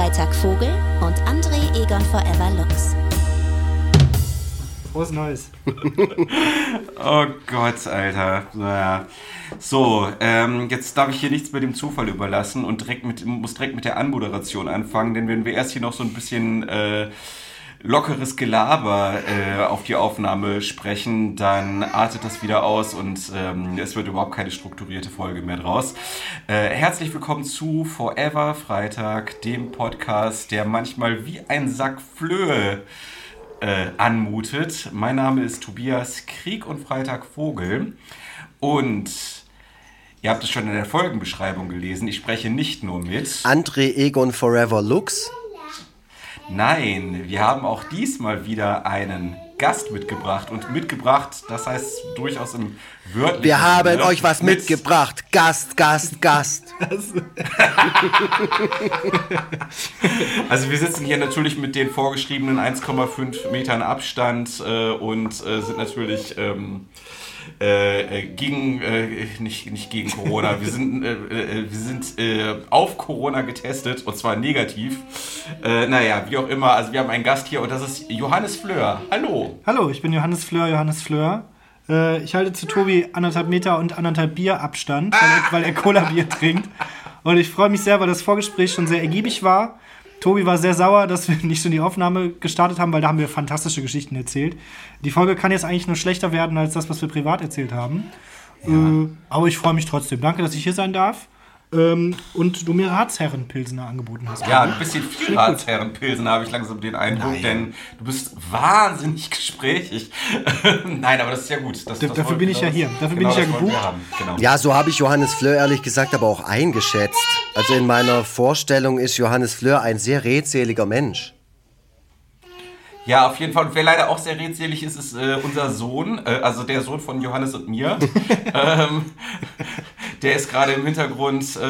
Freitag Vogel und André Egon Forever Lux. Frohes Neues. oh Gott, Alter. Naja. So, ähm, jetzt darf ich hier nichts mit dem Zufall überlassen und direkt mit, muss direkt mit der Anmoderation anfangen, denn wenn wir erst hier noch so ein bisschen äh, lockeres Gelaber äh, auf die Aufnahme sprechen, dann artet das wieder aus und ähm, es wird überhaupt keine strukturierte Folge mehr draus. Äh, herzlich willkommen zu Forever Freitag, dem Podcast, der manchmal wie ein Sack Flöhe äh, anmutet. Mein Name ist Tobias Krieg und Freitag Vogel und Ihr habt es schon in der Folgenbeschreibung gelesen. Ich spreche nicht nur mit André Egon Forever Lux. Nein, wir haben auch diesmal wieder einen Gast mitgebracht. Und mitgebracht, das heißt durchaus im wörtlichen Wir haben Sinne, euch was mit- mitgebracht. Gast, Gast, Gast. Also wir sitzen hier natürlich mit den vorgeschriebenen 1,5 Metern Abstand äh, und äh, sind natürlich ähm, äh, äh, gegen, äh, nicht, nicht gegen Corona, wir sind, äh, äh, wir sind äh, auf Corona getestet und zwar negativ. Äh, naja, wie auch immer, also wir haben einen Gast hier und das ist Johannes Fleur. Hallo. Hallo, ich bin Johannes Fleur, Johannes Fleur. Äh, ich halte zu Tobi anderthalb Meter und anderthalb Bier Abstand, weil er, weil er Cola-Bier trinkt. Und ich freue mich sehr, weil das Vorgespräch schon sehr ergiebig war. Tobi war sehr sauer, dass wir nicht schon die Aufnahme gestartet haben, weil da haben wir fantastische Geschichten erzählt. Die Folge kann jetzt eigentlich nur schlechter werden als das, was wir privat erzählt haben. Äh, aber ich freue mich trotzdem. Danke, dass ich hier sein darf. Ähm, und du mir Harzherrenpilsener angeboten hast. Ja, ein bisschen viel Ratsherrenpilsen habe ich langsam den Eindruck, Nein. denn du bist wahnsinnig gesprächig. Nein, aber das ist ja gut. Das, Da- das dafür bin ich ja hier. Dafür bin genau ich ja gebucht. haben. Genau. Ja, so habe ich Johannes Fleur ehrlich gesagt aber auch eingeschätzt. Also in meiner Vorstellung ist Johannes Fleur ein sehr redseliger Mensch. Ja, auf jeden Fall. Und wer leider auch sehr redselig ist, ist äh, unser Sohn, äh, also der Sohn von Johannes und mir. ähm, der ist gerade im Hintergrund äh,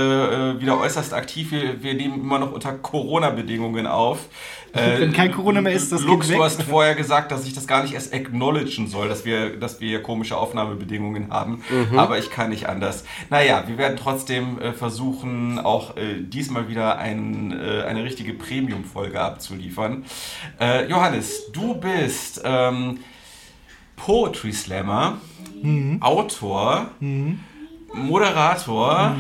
äh, wieder äußerst aktiv. Wir, wir nehmen immer noch unter Corona-Bedingungen auf. Äh, Wenn kein Corona mehr ist, das Lux, geht weg. du hast vorher gesagt, dass ich das gar nicht erst acknowledgen soll, dass wir, dass wir hier komische Aufnahmebedingungen haben. Aber ich kann nicht anders. Naja, wir werden trotzdem äh, versuchen, auch äh, diesmal wieder ein, äh, eine richtige Premium-Folge abzuliefern. Äh, Johannes, du bist ähm, Poetry Slammer, Autor, Moderator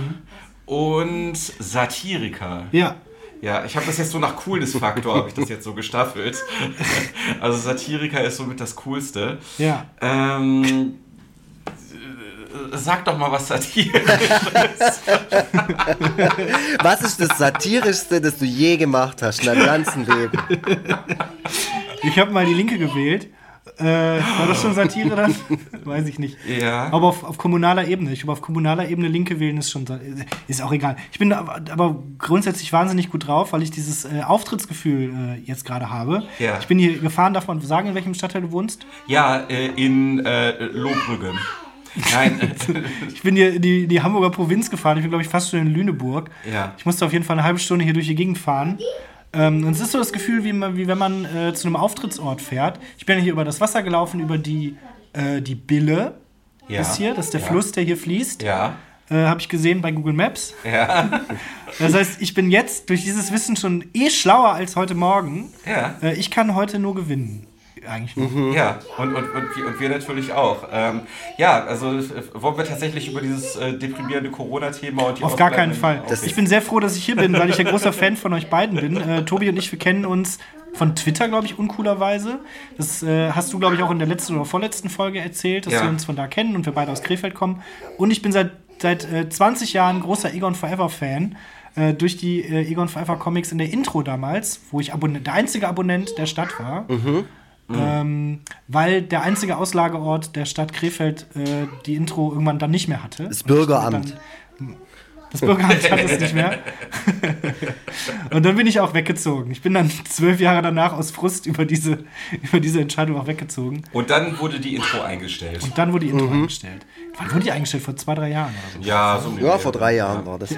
und Satiriker. Ja, Ja, ich habe das jetzt so nach Coolness-Faktor, habe ich das jetzt so gestaffelt. Also Satiriker ist somit das Coolste. ja. Ähm, äh, sag doch mal was Satire. Was ist das Satirischste, das du je gemacht hast in deinem ganzen Leben? Ich habe mal die Linke gewählt. Äh, war das schon Satire dann? Weiß ich nicht. Ja. Aber auf, auf kommunaler Ebene. Ich glaube, auf kommunaler Ebene Linke wählen ist schon. Ist auch egal. Ich bin aber, aber grundsätzlich wahnsinnig gut drauf, weil ich dieses äh, Auftrittsgefühl äh, jetzt gerade habe. Ja. Ich bin hier gefahren, darf man sagen, in welchem Stadtteil du wohnst? Ja, äh, in äh, Lohbrügge. Nein, Ich bin hier in die, die Hamburger Provinz gefahren. Ich bin, glaube ich, fast schon in Lüneburg. Ja. Ich musste auf jeden Fall eine halbe Stunde hier durch die Gegend fahren. Ähm, und es ist so das Gefühl, wie, wie wenn man äh, zu einem Auftrittsort fährt. Ich bin hier über das Wasser gelaufen, über die, äh, die Bille. Ja. Ist hier, das ist der Ja. Fluss, der hier fließt. ja, Äh, Habe ich gesehen bei Google Maps. ja, Das heißt, ich bin jetzt durch dieses Wissen schon eh schlauer als heute Morgen. ja. Äh, ich kann heute nur gewinnen. Eigentlich nur. Ja, und, und, und, wir, und wir natürlich auch. Ähm, ja, also äh, wollen wir tatsächlich über dieses äh, deprimierende Corona-Thema und die Auf gar keinen Fall. ich bin sehr froh, dass ich hier bin, weil ich ja großer Fan von euch beiden bin. Äh, Tobi und ich, wir kennen uns von Twitter, glaube ich, uncoolerweise. Das äh, hast du, glaube ich, auch in der letzten oder vorletzten Folge erzählt, dass Ja. wir uns von da kennen und wir beide aus Krefeld kommen. Und ich bin seit, seit äh, 20 Jahren großer Egon Forever-Fan. Äh, durch die äh, Egon Forever Comics in der Intro damals, wo ich Abonnent, der einzige Abonnent der Stadt war. Ähm, weil der einzige Auslageort der Stadt Krefeld äh, die Intro irgendwann dann nicht mehr hatte. Das Bürgeramt. Dann, das Bürgeramt hat es nicht mehr. Und dann bin ich auch weggezogen. Ich bin dann zwölf Jahre danach aus Frust über diese, über diese Entscheidung auch weggezogen. Und dann wurde die Intro eingestellt. Und dann wurde die Intro eingestellt. Wann wurde die eingestellt? Vor zwei, drei Jahren oder so. Ja, so Ja, vor drei Jahren war das.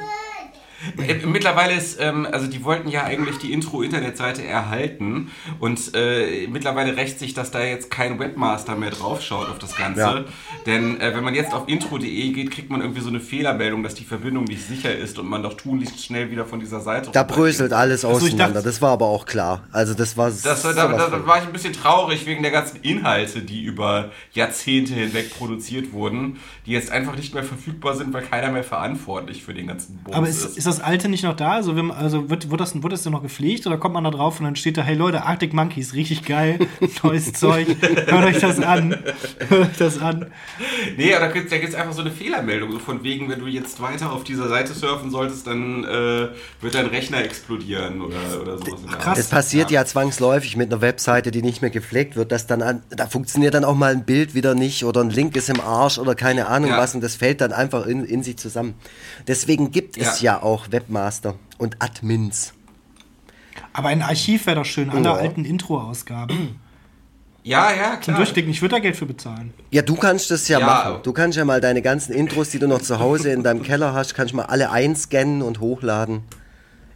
Äh, Mittlerweile ist, ähm, also die wollten ja eigentlich die Intro-Internetseite erhalten und äh, mittlerweile rächt sich, dass da jetzt kein Webmaster mehr draufschaut auf das Ganze. Ja. Denn äh, wenn man jetzt auf intro.de geht, kriegt man irgendwie so eine Fehlermeldung, dass die Verbindung nicht sicher ist und man doch tunlichst schnell wieder von dieser Seite Da bröselt alles ich auseinander. dachte- das war aber auch klar. Also das war Das, da, sowas da, da von- war ich ein bisschen traurig wegen der ganzen Inhalte, die über Jahrzehnte hinweg produziert wurden, die jetzt einfach nicht mehr verfügbar sind, weil keiner mehr verantwortlich für den ganzen Bums Aber ist, ist das alte nicht noch da? Also, wenn, man- also wird, wird, das, wird das denn noch gepflegt oder kommt man da drauf und dann steht da, hey Leute, Arctic Monkeys, richtig geil, neues Zeug, hört euch das an, hört euch das an. Nee, aber da gibt es einfach so eine Fehlermeldung, so von wegen, wenn du jetzt weiter auf dieser Seite surfen solltest, dann äh, wird dein Rechner explodieren oder, oder sowas. krass. Es passiert ja. zwangsläufig mit einer Webseite, die nicht mehr gepflegt wird, dass dann an, da funktioniert dann auch mal ein Bild wieder nicht oder ein Link ist im Arsch oder keine Ahnung Ja. was und das fällt dann einfach in, in sich zusammen. Deswegen gibt es Ja. ja auch Webmaster und Admins. Aber ein Archiv wäre doch schön, alle Ja. alten Intro-Ausgaben. Ja, ja, Zum klar. Durchklicken, ich würde da Geld für bezahlen. Ja, du kannst das ja, Ja. machen. Du kannst ja mal deine ganzen Intros, die du noch zu Hause in deinem Keller hast, kannst mal alle einscannen und hochladen.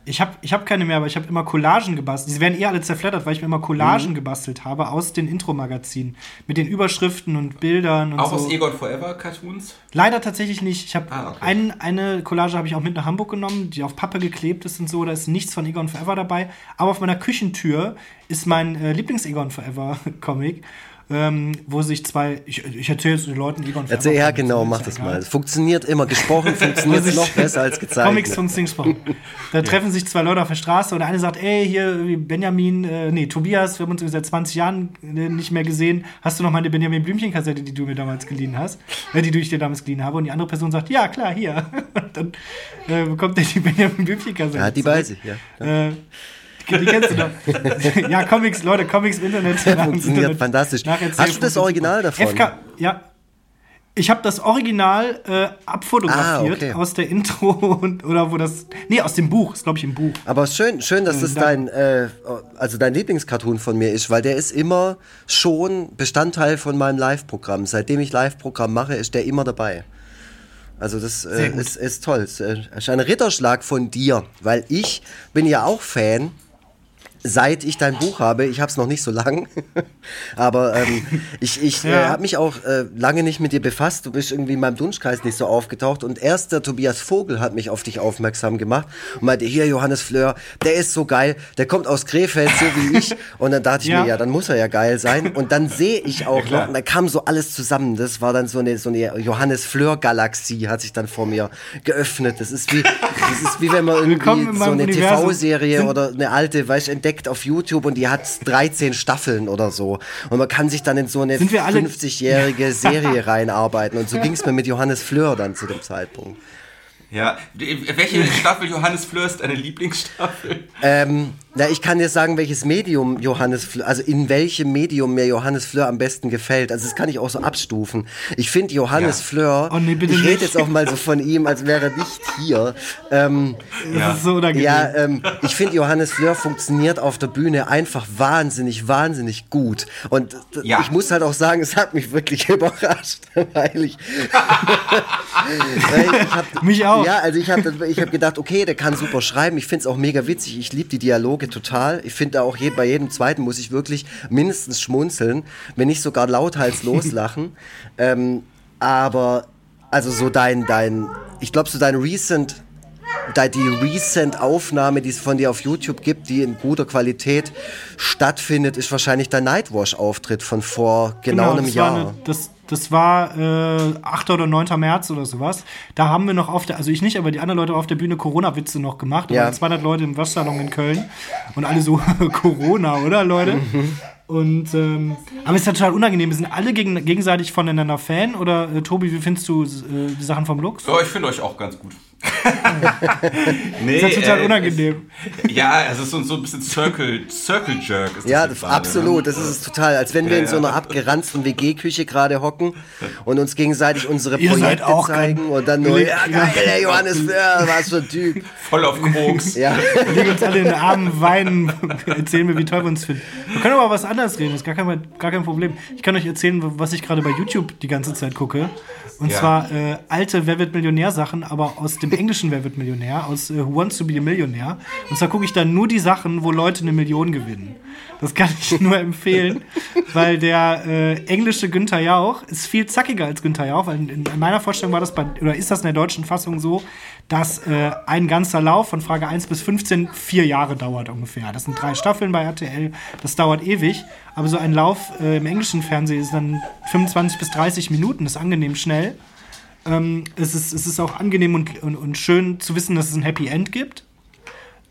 Ich habe ich hab keine mehr, aber ich habe immer Collagen gebastelt. Die werden eh alle zerfleddert, weil ich mir immer Mhm. Collagen gebastelt habe aus den Intro-Magazinen. Mit den Überschriften und Bildern und Auch so. aus Egon Forever Cartoons? Leider tatsächlich nicht. Ich habe Ah, okay. ein, eine Collage habe ich auch mit nach Hamburg genommen, die auf Pappe geklebt ist und so. Da ist nichts von Egon Forever dabei. Aber auf meiner Küchentür ist mein äh, Lieblings-Egon Forever Comic, ähm, wo sich zwei. Ich, ich erzähle jetzt den Leuten Egon. Erzähl, ja genau, mach das mal. Funktioniert immer. Gesprochen funktioniert noch besser als gezeichnet. Comics von Singsprung. Da treffen sich zwei Leute auf der Straße und der eine sagt, ey, hier, Benjamin, äh, nee, Tobias, wir haben uns seit 20 Jahren äh, nicht mehr gesehen. Hast du noch meine Benjamin Blümchen-Kassette, die du mir damals geliehen hast? Äh, die du ich dir damals geliehen habe. Und die andere Person sagt, ja, klar, hier. Und dann äh, bekommt er die Benjamin Blümchen-Kassette. Ja, die bei sich, ja. Äh, die, kennst du doch. ja, Comics, Leute, Comics im Internet. Funktioniert fantastisch. Nacherzähl- Hast du das Original davon? FK, ja. Ich habe das Original äh, abfotografiert Ah, okay. aus der Intro und, oder wo das. Nee, aus dem Buch, ist glaube ich im Buch. Aber schön, schön, dass das da- dein, äh, also dein Lieblingscartoon von mir ist, weil der ist immer schon Bestandteil von meinem Live-Programm. Seitdem ich Live-Programm mache, ist der immer dabei. Also das äh, ist, ist toll. Es ist ein Ritterschlag von dir, weil ich bin ja auch Fan seit ich dein Buch habe, ich habe es noch nicht so lang, aber ähm, ich, ich äh, Ja. habe mich auch äh, lange nicht mit dir befasst. Du bist irgendwie in meinem Dunstkreis nicht so aufgetaucht und erst der Tobias Vogel hat mich auf dich aufmerksam gemacht und meinte, hier Johannes Fleur, der ist so geil, der kommt aus Krefeld, so wie ich und dann dachte ich Ja. mir, ja, dann muss er ja geil sein und dann sehe ich auch noch, und da kam so alles zusammen, das war dann so eine, so eine Johannes Fleur Galaxie hat sich dann vor mir geöffnet. Das ist wie, das ist wie wenn man irgendwie so eine. TV-Serie oder eine alte, weißt entdeckt auf YouTube und die hat 13 Staffeln oder so. Und man kann sich dann in so eine Sind wir alle- 50-jährige Serie reinarbeiten. Und so ging es mir mit Johannes Fleur dann zu dem Zeitpunkt. Ja. Welche Staffel Johannes Fleur ist deine Lieblingsstaffel? Ähm, na, ich kann dir sagen, welches Medium Johannes Fleur, also in welchem Medium mir Johannes Fleur am besten gefällt. Also das kann ich auch so abstufen. Ich finde Johannes Ja. Fleur, Oh nee, ich rede nicht. jetzt auch mal so von ihm, als wäre er nicht hier. Ähm, Das Ja. ist so unangenehm. Ja, ähm, ich finde, Johannes Fleur funktioniert auf der Bühne einfach wahnsinnig, wahnsinnig gut. Und Ja. ich muss halt auch sagen, es hat mich wirklich überrascht, weil ich. weil ich hab, Mich auch. Ja, also ich habe ich hab gedacht, okay, der kann super schreiben. Ich finde es auch mega witzig. Ich liebe die Dialoge total. Ich finde auch je, bei jedem zweiten muss ich wirklich mindestens schmunzeln, wenn nicht sogar lauthals loslachen. ähm, aber also so dein, dein, ich glaube so dein recent da die Recent-Aufnahme, die es von dir auf YouTube gibt, die in guter Qualität stattfindet, ist wahrscheinlich der Nightwash-Auftritt von vor genau, einem das Jahr. Eine, das, das war äh, 8. oder 9. März oder sowas. Da haben wir noch auf der, also ich nicht, aber die anderen Leute auf der Bühne Corona-Witze noch gemacht. Ja. waren 200 Leute im Waschsalon in Köln und alle so Corona, oder Leute? Mhm. Und ähm, aber es ist ja total unangenehm. Wir sind alle gegen, gegenseitig voneinander Fan oder äh, Tobi, wie findest du äh, die Sachen vom Lux? Ja, ich finde euch auch ganz gut. nee, Das ist ja total äh, unangenehm. Es, ja, es ist so, so ein bisschen Circle, Circle Jerk. Ist das Ja, das, gerade, absolut. Ne? Das ist es total. Als wenn wir Ja, in so einer abgeranzten WG-Küche gerade hocken und uns gegenseitig unsere Ihr Projekte auch zeigen und dann nur, ja geil, der Johannes Fleur, was für ein Typ. Voll auf Koks. Ja. Wir legen uns alle in den Armen, weinen, erzählen mir, wie toll wir uns finden. Wir können aber was anderes reden, das ist gar kein, gar kein Problem. Ich kann euch erzählen, was ich gerade bei YouTube die ganze Zeit gucke. Und Ja. zwar äh, alte Wer wird Millionär-Sachen, aber aus dem englischen Wer wird Millionär, aus äh, Who Wants to be a Millionaire. Und zwar gucke ich dann nur die Sachen, wo Leute eine Million gewinnen. Das kann ich nur empfehlen, weil der äh, englische Günther Jauch ist viel zackiger als Günther Jauch, weil in, in meiner Vorstellung war das bei, oder ist das in der deutschen Fassung so, dass äh, ein ganzer Lauf von Frage 1 bis 15 vier Jahre dauert ungefähr. Das sind drei Staffeln bei RTL, das dauert ewig, aber so ein Lauf äh, im englischen Fernsehen ist dann 25 bis 30 Minuten, das ist angenehm schnell. Ähm, es, ist, es ist auch angenehm und, und, und schön zu wissen, dass es ein Happy End gibt.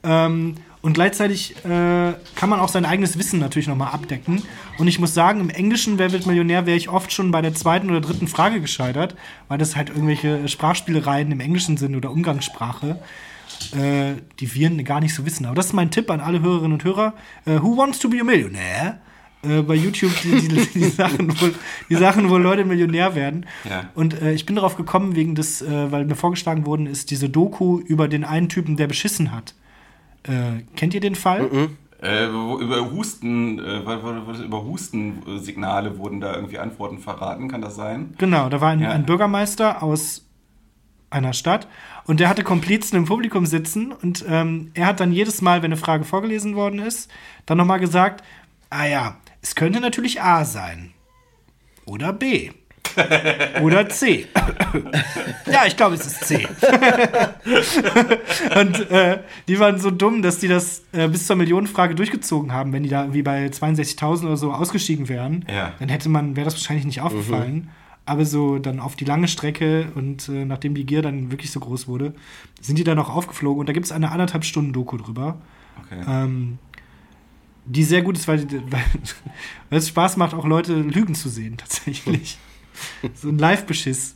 Ähm, und gleichzeitig äh, kann man auch sein eigenes Wissen natürlich nochmal abdecken. Und ich muss sagen, im Englischen Wer wird Millionär wäre ich oft schon bei der zweiten oder dritten Frage gescheitert, weil das halt irgendwelche Sprachspielereien im Englischen sind oder Umgangssprache, äh, die wir gar nicht so wissen. Aber das ist mein Tipp an alle Hörerinnen und Hörer. Äh, who wants to be a millionaire? Äh, bei YouTube die, die, die, Sachen, wo, die Sachen, wo Leute Millionär werden. Ja. Und äh, ich bin darauf gekommen, wegen des, äh, weil mir vorgeschlagen worden ist, diese Doku über den einen Typen, der beschissen hat. Äh, kennt ihr den Fall? Äh, wo- über Husten, äh, über Hustensignale wurden da irgendwie Antworten verraten, kann das sein? Genau, da war ein, Ja. ein Bürgermeister aus einer Stadt und der hatte Komplizen im Publikum sitzen und ähm, er hat dann jedes Mal, wenn eine Frage vorgelesen worden ist, dann nochmal gesagt, ah ja, es könnte natürlich A sein oder B oder C. ja, ich glaube, es ist C. und äh, die waren so dumm, dass die das äh, bis zur Millionenfrage durchgezogen haben. Wenn die da irgendwie bei 62.000 oder so ausgestiegen wären, Ja. dann hätte man, wäre das wahrscheinlich nicht aufgefallen. Aber so dann auf die lange Strecke und äh, nachdem die Gier dann wirklich so groß wurde, sind die dann auch aufgeflogen. Und da gibt es eine anderthalb Stunden Doku drüber, Okay. ähm, die sehr gut ist, weil, weil, weil es Spaß macht, auch Leute lügen zu sehen, tatsächlich. so ein Live-Beschiss.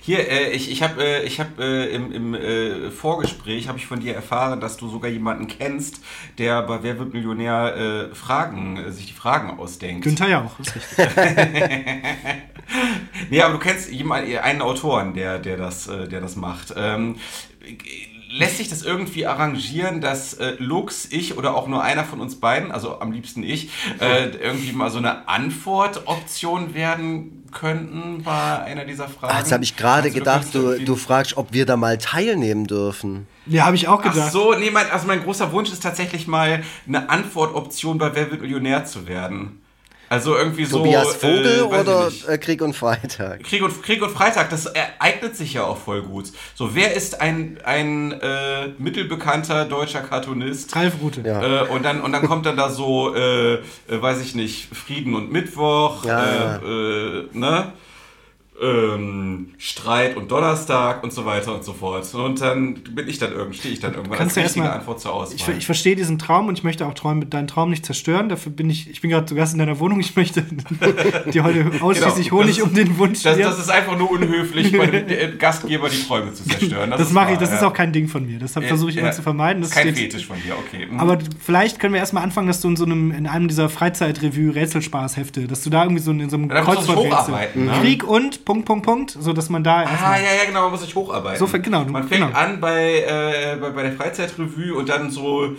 Hier, äh, ich, ich habe äh, ich hab, äh, im, im äh, Vorgespräch habe ich von dir erfahren, dass du sogar jemanden kennst, der bei Wer wird Millionär äh, Fragen, äh, sich die Fragen ausdenkt. Günther ja auch, ist richtig. Nee, aber du kennst jemanden, einen Autoren, der, der, das, äh, der das macht. Ähm, lässt sich das irgendwie arrangieren, dass äh, Lux, ich oder auch nur einer von uns beiden, also am liebsten ich, äh, irgendwie mal so eine Antwortoption werden könnten bei einer dieser Fragen? Ah, Jetzt habe ich gerade Kannst gedacht, du, du fragst, ob wir da mal teilnehmen dürfen. Ja, habe ich auch Ach gedacht. so, nee, mein, also mein großer Wunsch ist tatsächlich mal eine Antwortoption bei Wer wird Millionär zu werden. Also irgendwie so. Tobias Vogel äh, weiß ich oder nicht. äh, Krieg und Freitag? Krieg und, Krieg und Freitag, das eignet sich ja auch voll gut. So, wer ist ein, ein äh, mittelbekannter deutscher Cartoonist? Ralf Rute. Ja. Äh, und, dann, und dann kommt dann da so, äh, äh, weiß ich nicht, Frieden und Mittwoch, Ja, äh, Äh, ne? Ähm, Streit und Donnerstag und so weiter und so fort. Und dann bin ich dann irgendwann, stehe ich dann irgendwann kannst als ja richtige erstmal- Antwort zur Auswahl. Ich, ich verstehe diesen Traum und ich möchte auch träumen, deinen Traum nicht zerstören. Dafür bin ich, ich bin gerade zu Gast in deiner Wohnung. Ich möchte dir heute ausschließlich Genau. Honig Das ist- um den Wunsch das, das ist einfach nur unhöflich, bei dem Gastgeber die Träume zu zerstören. Das, mache ich, das ist ja. auch kein Ding von mir. Deshalb versuche ich Ja, immer ja. zu vermeiden. Das Kein steht- Fetisch von dir, okay. Mhm. Aber vielleicht können wir erstmal anfangen, dass du in so einem, in einem dieser Freizeitrevue-Rätselspaßhefte, dass du da irgendwie so in, so einem hocharbeiten, ne? Krieg und Punkt, Punkt, Punkt, so dass man da Ah, erstmal. ja, ja, genau, man muss sich hocharbeiten. So, genau, Man fängt genau. an bei, äh, bei, bei der Freizeitrevue und dann so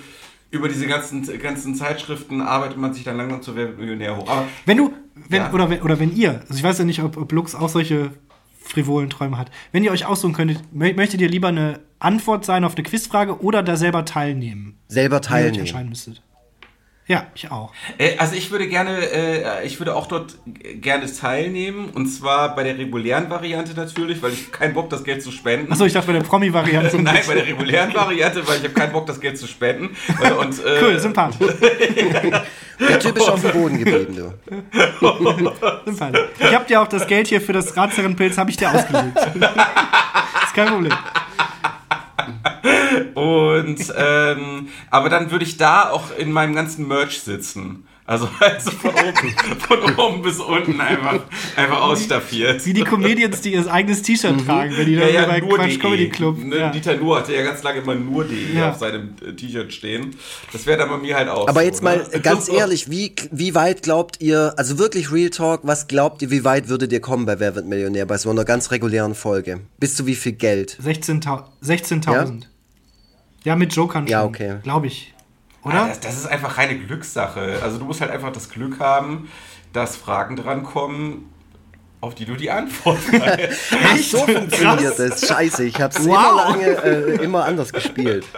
über diese ganzen, ganzen Zeitschriften arbeitet man sich dann langsam zu Millionär hoch. Aber Wenn du, wenn, Ja. oder, wenn, oder wenn ihr, also ich weiß ja nicht, ob, ob Lux auch solche frivolen Träume hat, wenn ihr euch aussuchen könntet, mö- möchtet ihr lieber eine Antwort sein auf eine Quizfrage oder da selber teilnehmen? Selber Wenn ihr euch teilnehmen. entscheiden müsstet. Ja, ich auch. Äh, also ich würde gerne, äh, ich würde auch dort gerne teilnehmen und zwar bei der regulären Variante natürlich, weil ich keinen Bock das Geld zu spenden. Achso, ich dachte bei der Promi-Variante. Nein, bei der regulären Variante, weil ich habe keinen Bock das Geld zu spenden. Äh, Und, äh, Cool, sympathisch. Der Typ ist auf dem Boden geblieben, du. sympathisch. Ich hab dir auch das Geld hier für das Ratsherrenpilz, habe ich dir ausgelegt. ist kein Problem. Und ähm, aber dann würde ich da auch in meinem ganzen Merch sitzen. Also, also von, oben, von oben bis unten einfach, einfach ausstaffiert. Wie die Comedians, die ihr eigenes T-Shirt tragen, wenn die da bei Quatsch Comedy Club. Ne, Ja. Dieter Nuhr hatte ja ganz lange immer nur die Ja. auf seinem äh, T-Shirt stehen. Das wäre dann bei mir halt auch. Aber so, jetzt mal ne? äh, ganz ehrlich, wie, wie weit glaubt ihr, also wirklich Real Talk, was glaubt ihr, wie weit würdet ihr kommen bei Wer wird Millionär, bei so einer ganz regulären Folge? Bis zu wie viel Geld? 16.000. 16.000. Ja? mit Jokern Ja, schon, okay. Glaube ich. Ah, Oder? das, das ist einfach reine Glückssache. Also du musst halt einfach das Glück haben, dass Fragen drankommen, auf die du die Antwort weißt. Ach, so funktioniert das. Scheiße, ich habe es immer lange äh, immer anders gespielt.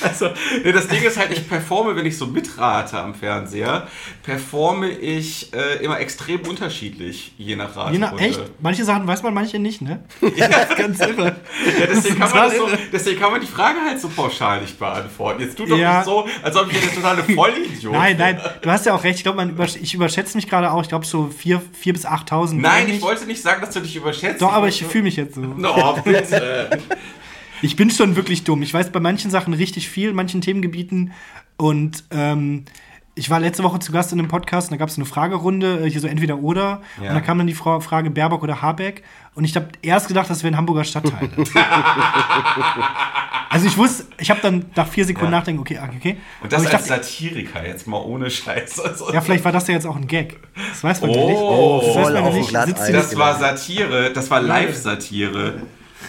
Also, nee, das Ding ist halt, ich performe, wenn ich so mitrate am Fernseher, performe ich äh, immer extrem unterschiedlich, je nach Rate. Je nach, echt? Manche Sachen weiß man, manche nicht, ne? Ja, ganz irre. Ja, deswegen, kann man so, deswegen kann man die Frage halt so pauschal nicht beantworten. Jetzt tut doch Ja. nicht so, als ob ich eine totale Vollidiot Nein, bin. nein, du hast ja auch recht. Ich glaube, man übersch ich überschätze mich gerade auch. Ich glaube, so 4 bis 8.000. Nein, Nicht. ich wollte nicht sagen, dass du dich überschätzt. Doch, aber ich fühle mich jetzt so. No, bitte. Ich bin schon wirklich dumm. Ich weiß bei manchen Sachen richtig viel, manchen Themengebieten. Und ähm, ich war letzte Woche zu Gast in einem Podcast und da gab es eine Fragerunde, äh, hier so entweder oder. Ja. Und da kam dann die Fra Frage Baerbock oder Habeck. Und ich habe erst gedacht, das wären Hamburger Stadtteile. also ich wusste, ich habe dann nach vier Sekunden Ja. nachdenken, okay, okay. Und das als dachte, Satiriker, jetzt mal ohne Scheiß. Also, ja, vielleicht war das ja jetzt auch ein Gag. Das weiß man ja Oh, nicht. oh, das weiß man nicht. Das war Satire, das war Live-Satire.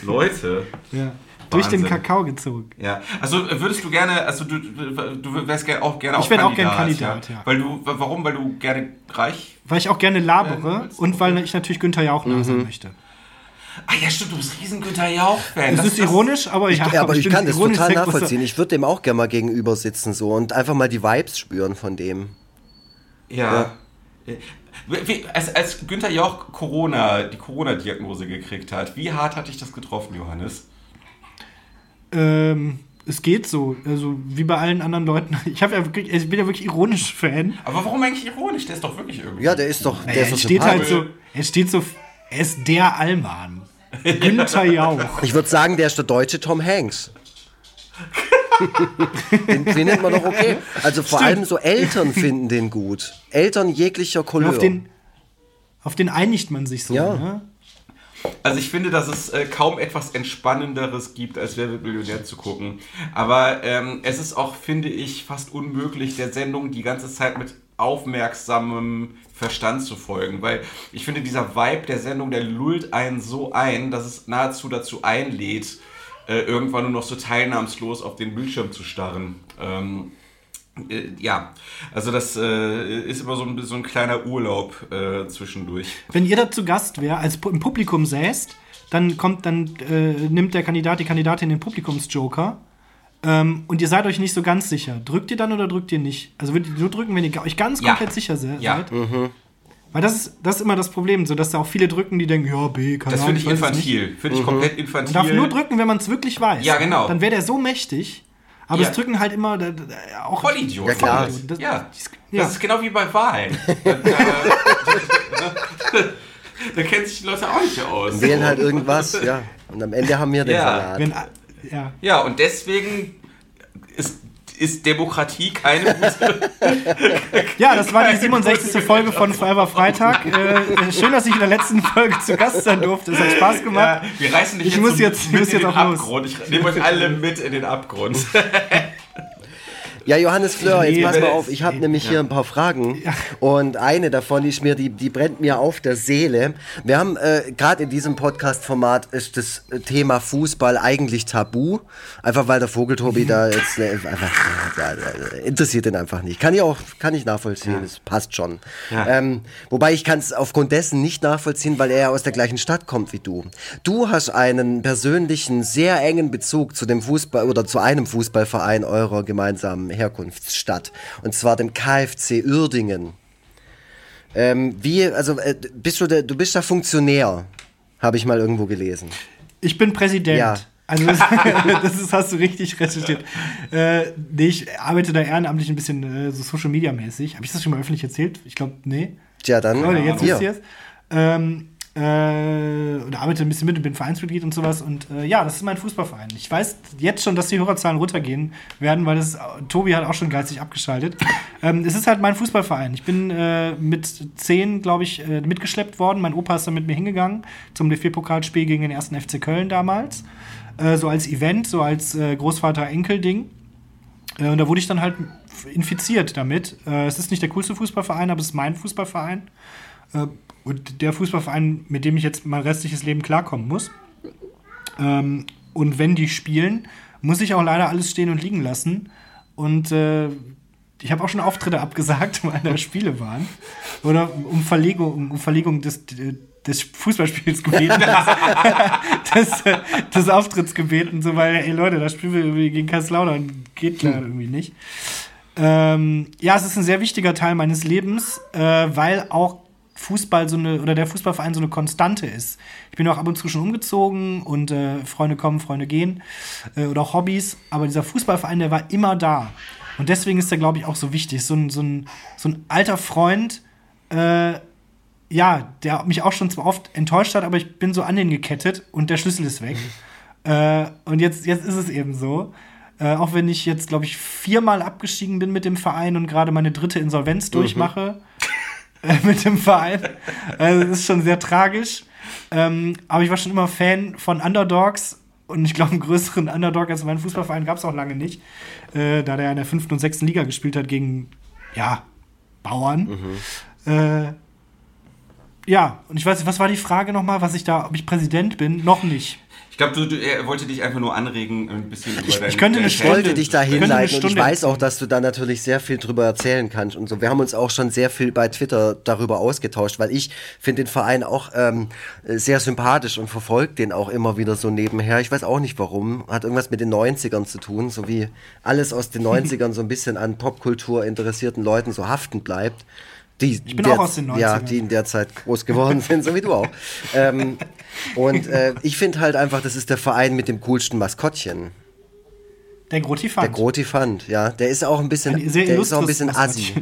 Leute. ja, durch den. Kakao gezogen. Ja, also äh, würdest du gerne, also du, du wärst gerne auch gerne Ich wär auch gern Kandidat, ja. Weil du, warum? Weil du gerne reich? Weil ich auch gerne labere und weil ich natürlich Günther Jauch Mhm. nachsehen möchte. Ah ja, stimmt, du bist riesen Günther Jauch-Fan. Es Das- ist das- ironisch, aber ja, Ja, aber ich kann das total nachvollziehen. Ich würde dem auch gerne mal gegenüber sitzen so und einfach mal die Vibes spüren von dem. Ja. Wie- wie- Als, als Günther Jauch Corona, die Corona-Diagnose gekriegt hat, wie hart hat dich das getroffen, Johannes? Ähm, es geht so, also wie bei allen anderen Leuten. Ich, ja wirklich, ich bin ja wirklich ironisch Fan. Aber warum eigentlich ironisch? Der ist doch wirklich irgendwie. Ja, der ist doch, der Er ist doch steht halt so, er steht so, er ist der Allmann. Günther Jauch. Ich würde sagen, der ist der deutsche Tom Hanks. den findet man doch okay. Also vor allem so Eltern finden den gut. Eltern jeglicher Couleur. Auf den, auf den einigt man sich so. Ja. Ne? Also ich finde, dass es äh, kaum etwas Entspannenderes gibt, als Wer wird Millionär zu gucken. Aber ähm, es ist auch, finde ich, fast unmöglich, der Sendung die ganze Zeit mit aufmerksamem Verstand zu folgen. Weil ich finde, dieser Vibe der Sendung, der lullt einen so ein, dass es nahezu dazu einlädt, äh, irgendwann nur noch so teilnahmslos auf den Bildschirm zu starren. Ähm, äh, ja, also das äh, ist immer so ein, so ein kleiner Urlaub äh, zwischendurch. Wenn ihr da zu Gast wäre, als im Publikum säßt, dann kommt, dann äh, nimmt der Kandidat, die Kandidatin den Publikumsjoker. Ähm, und ihr seid euch nicht so ganz sicher. Drückt ihr dann oder drückt ihr nicht? Also würdet ihr nur drücken, wenn ihr euch ganz Ja. komplett sicher se Ja. seid. Weil das ist, das ist immer das Problem, so dass da auch viele drücken, die denken, ja, B, keine Das finde ich weiß es nicht. infantil. Finde ich komplett infantil. Man darf nur drücken, wenn man es wirklich weiß. Ja, genau. Dann wäre der so mächtig. Aber Ja. es drücken halt immer da, da, auch Vollidiot. Ja, klar. Das- ja. ja. Das ist genau wie bei Wahlen. da kennen sich die Leute auch nicht aus. Wählen halt irgendwas, ja. Und am Ende haben wir den Ja. Salat. Wenn, ja. Ja, und deswegen ist, ist Demokratie keine gute. ja, das war die 67. Folge von Forever Freitag. Äh, schön, dass ich in der letzten Folge zu Gast sein durfte. Es hat Spaß gemacht. Ja, wir reißen dich Ich jetzt, muss jetzt- ich mit muss in jetzt den auch los. Abgrund. Ich nehme euch alle mit in den Abgrund. Ja, Johannes Fleur, jetzt pass mal auf, ich habe nämlich hier ein paar Fragen und eine davon ist mir, die, die brennt mir auf der Seele. Wir haben äh, gerade in diesem Podcast-Format ist das Thema Fußball eigentlich tabu, einfach weil der Vogeltobi da jetzt äh, einfach ja, ja, interessiert ihn einfach nicht. Kann ich auch, kann ich nachvollziehen, das passt schon. Ja. Ähm, wobei ich kann es aufgrund dessen nicht nachvollziehen, weil er ja aus der gleichen Stadt kommt wie du. Du hast einen persönlichen, sehr engen Bezug zu dem Fußball oder zu einem Fußballverein eurer gemeinsamen Herkunftsstadt. Und zwar dem KfC Uerdingen. Ähm, wie, also äh, bist du, der, du bist da Funktionär, habe ich mal irgendwo gelesen. Ich bin Präsident. Ja. Also das, das ist, hast du richtig recherchiert. Äh, nee, ich arbeite da ehrenamtlich ein bisschen äh, so Social Media mäßig. Habe ich das schon mal öffentlich erzählt? Ich glaube, nee. Tja, dann Leute, jetzt wisst ihr es. Ähm, äh, und arbeite ein bisschen mit und bin Vereinsmitglied und sowas. Und äh, ja, das ist mein Fußballverein. Ich weiß jetzt schon, dass die Hörerzahlen runtergehen werden, weil das Tobi hat auch schon geistig abgeschaltet. ähm, es ist halt mein Fußballverein. Ich bin äh, mit zehn, glaube ich, äh, mitgeschleppt worden. Mein Opa ist dann mit mir hingegangen zum DFB-Pokalspiel gegen den ersten FC Köln damals. Äh, so als Event, so als äh, Großvater-Enkel-Ding. Und da wurde ich dann halt infiziert damit. Es ist nicht der coolste Fußballverein, aber es ist mein Fußballverein. Und der Fußballverein, mit dem ich jetzt mein restliches Leben klarkommen muss. Ähm, und wenn die spielen, muss ich auch leider alles stehen und liegen lassen. Und äh, ich habe auch schon Auftritte abgesagt, weil da Spiele waren. Oder um Verlegung, um Verlegung des, des Fußballspiels gebeten. des, des Auftritts gebeten, so weil, ey Leute, das spielen wir irgendwie gegen Kaiserslautern. Geht klar irgendwie nicht. Ähm, ja, es ist ein sehr wichtiger Teil meines Lebens, äh, weil auch Fußball so eine, oder der Fußballverein so eine Konstante ist. Ich bin auch ab und zu schon umgezogen und äh, Freunde kommen, Freunde gehen äh, oder auch Hobbys, aber dieser Fußballverein, der war immer da. Und deswegen ist er, glaube ich, auch so wichtig. So ein, so ein, so ein alter Freund, äh, ja, der mich auch schon zwar oft enttäuscht hat, aber ich bin so an den gekettet und der Schlüssel ist weg. äh, und jetzt, jetzt ist es eben so. Äh, auch wenn ich jetzt, glaube ich, viermal abgestiegen bin mit dem Verein und gerade meine dritte Insolvenz durchmache äh, mit dem Verein. Also, das ist schon sehr tragisch. Ähm, aber ich war schon immer Fan von Underdogs und ich glaube, einen größeren Underdog als mein Fußballverein gab es auch lange nicht, äh, da der in der fünften und sechsten Liga gespielt hat gegen, ja, Bauern. Äh, ja, und ich weiß nicht, was war die Frage nochmal, was ich da, ob ich Präsident bin? Noch nicht. Ich glaube, du, du, er wollte dich einfach nur anregen, ein bisschen über Ich- deine- ich könnte eine wollte dich da hinleiten und ich weiß auch, dass du da natürlich sehr viel drüber erzählen kannst und so. Wir haben uns auch schon sehr viel bei Twitter darüber ausgetauscht, weil ich finde den Verein auch ähm, sehr sympathisch und verfolge den auch immer wieder so nebenher. Ich weiß auch nicht warum. Hat irgendwas mit den 90ern zu tun, so wie alles aus den 90ern so ein bisschen an Popkultur interessierten Leuten so haften bleibt. Die ich bin auch aus den 90ern. Ja, die in der Zeit groß geworden sind, so wie du auch. ähm, und äh, ich finde halt einfach, das ist der Verein mit dem coolsten Maskottchen. Der Grotifant. Der Grotifant, ja. Der ist auch ein bisschen, Ein der ist auch ein bisschen assi.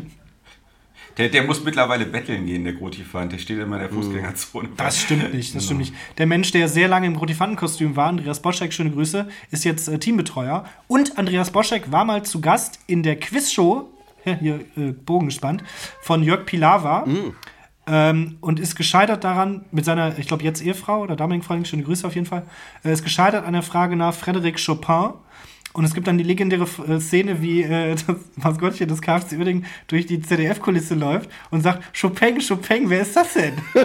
Der, der muss mittlerweile betteln gehen, der Grotifant. Der steht immer in der Fußgängerzone. Das stimmt nicht, das stimmt nicht. Der Mensch, der sehr lange im Grotifantenkostüm war, Andreas Boschek, schöne Grüße, ist jetzt äh, Teambetreuer. Und Andreas Boschek war mal zu Gast in der Quizshow, hier äh, Bogen gespannt, von Jörg Pilawa. Ähm, und ist gescheitert daran, mit seiner, ich glaube, jetzt Ehefrau oder damaligen Freundin, schöne Grüße auf jeden Fall, äh, ist gescheitert an der Frage nach Frédéric Chopin. Und es gibt dann die legendäre äh, Szene, wie äh, das Maskottchen des KFC Uerdingen durch die ZDF-Kulisse läuft und sagt, Chopin, Chopin, wer ist das denn?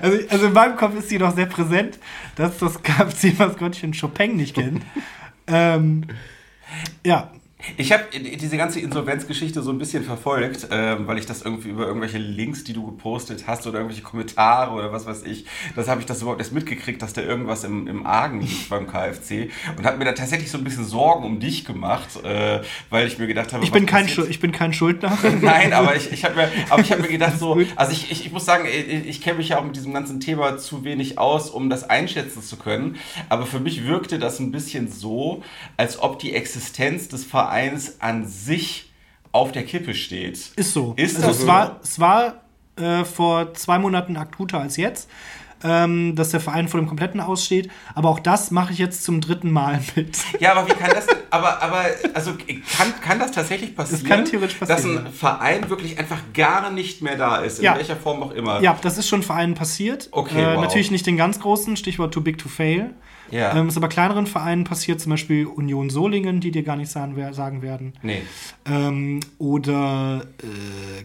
Also, also in meinem Kopf ist sie noch sehr präsent, dass das KFC-Maskottchen Chopin nicht kennt. ähm, ja, Ich habe diese ganze Insolvenzgeschichte so ein bisschen verfolgt, ähm, weil ich das irgendwie über irgendwelche Links, die du gepostet hast oder irgendwelche Kommentare oder was weiß ich, das habe ich das überhaupt erst mitgekriegt, dass da irgendwas im, im Argen liegt beim KfC und habe mir da tatsächlich so ein bisschen Sorgen um dich gemacht, äh, weil ich mir gedacht habe, ich bin, kein ich bin kein Schuldner. Nein, aber ich, ich habe mir, aber ich mir gedacht, so, also ich, ich, ich muss sagen, ich, ich kenne mich ja auch mit diesem ganzen Thema zu wenig aus, um das einschätzen zu können. Aber für mich wirkte das ein bisschen so, als ob die Existenz des Vereins an sich auf der Kippe steht. Ist so. Ist also das es so? war, es war äh, vor zwei Monaten akuter als jetzt, ähm, dass der Verein vor dem kompletten aussteht. Aber auch das mache ich jetzt zum dritten Mal mit. Ja, aber wie kann das aber, aber, also, kann, kann das tatsächlich passieren? kann theoretisch passieren, Dass ein Verein wirklich einfach gar nicht mehr da ist, in Ja. welcher Form auch immer. Ja, das ist schon Vereinen passiert. Okay, äh, wow. Natürlich nicht den ganz großen, Stichwort too big to fail. Ja. Ähm, ist aber kleineren Vereinen passiert, zum Beispiel Union Solingen, die dir gar nicht sagen, sagen werden. Nee. Ähm, oder äh,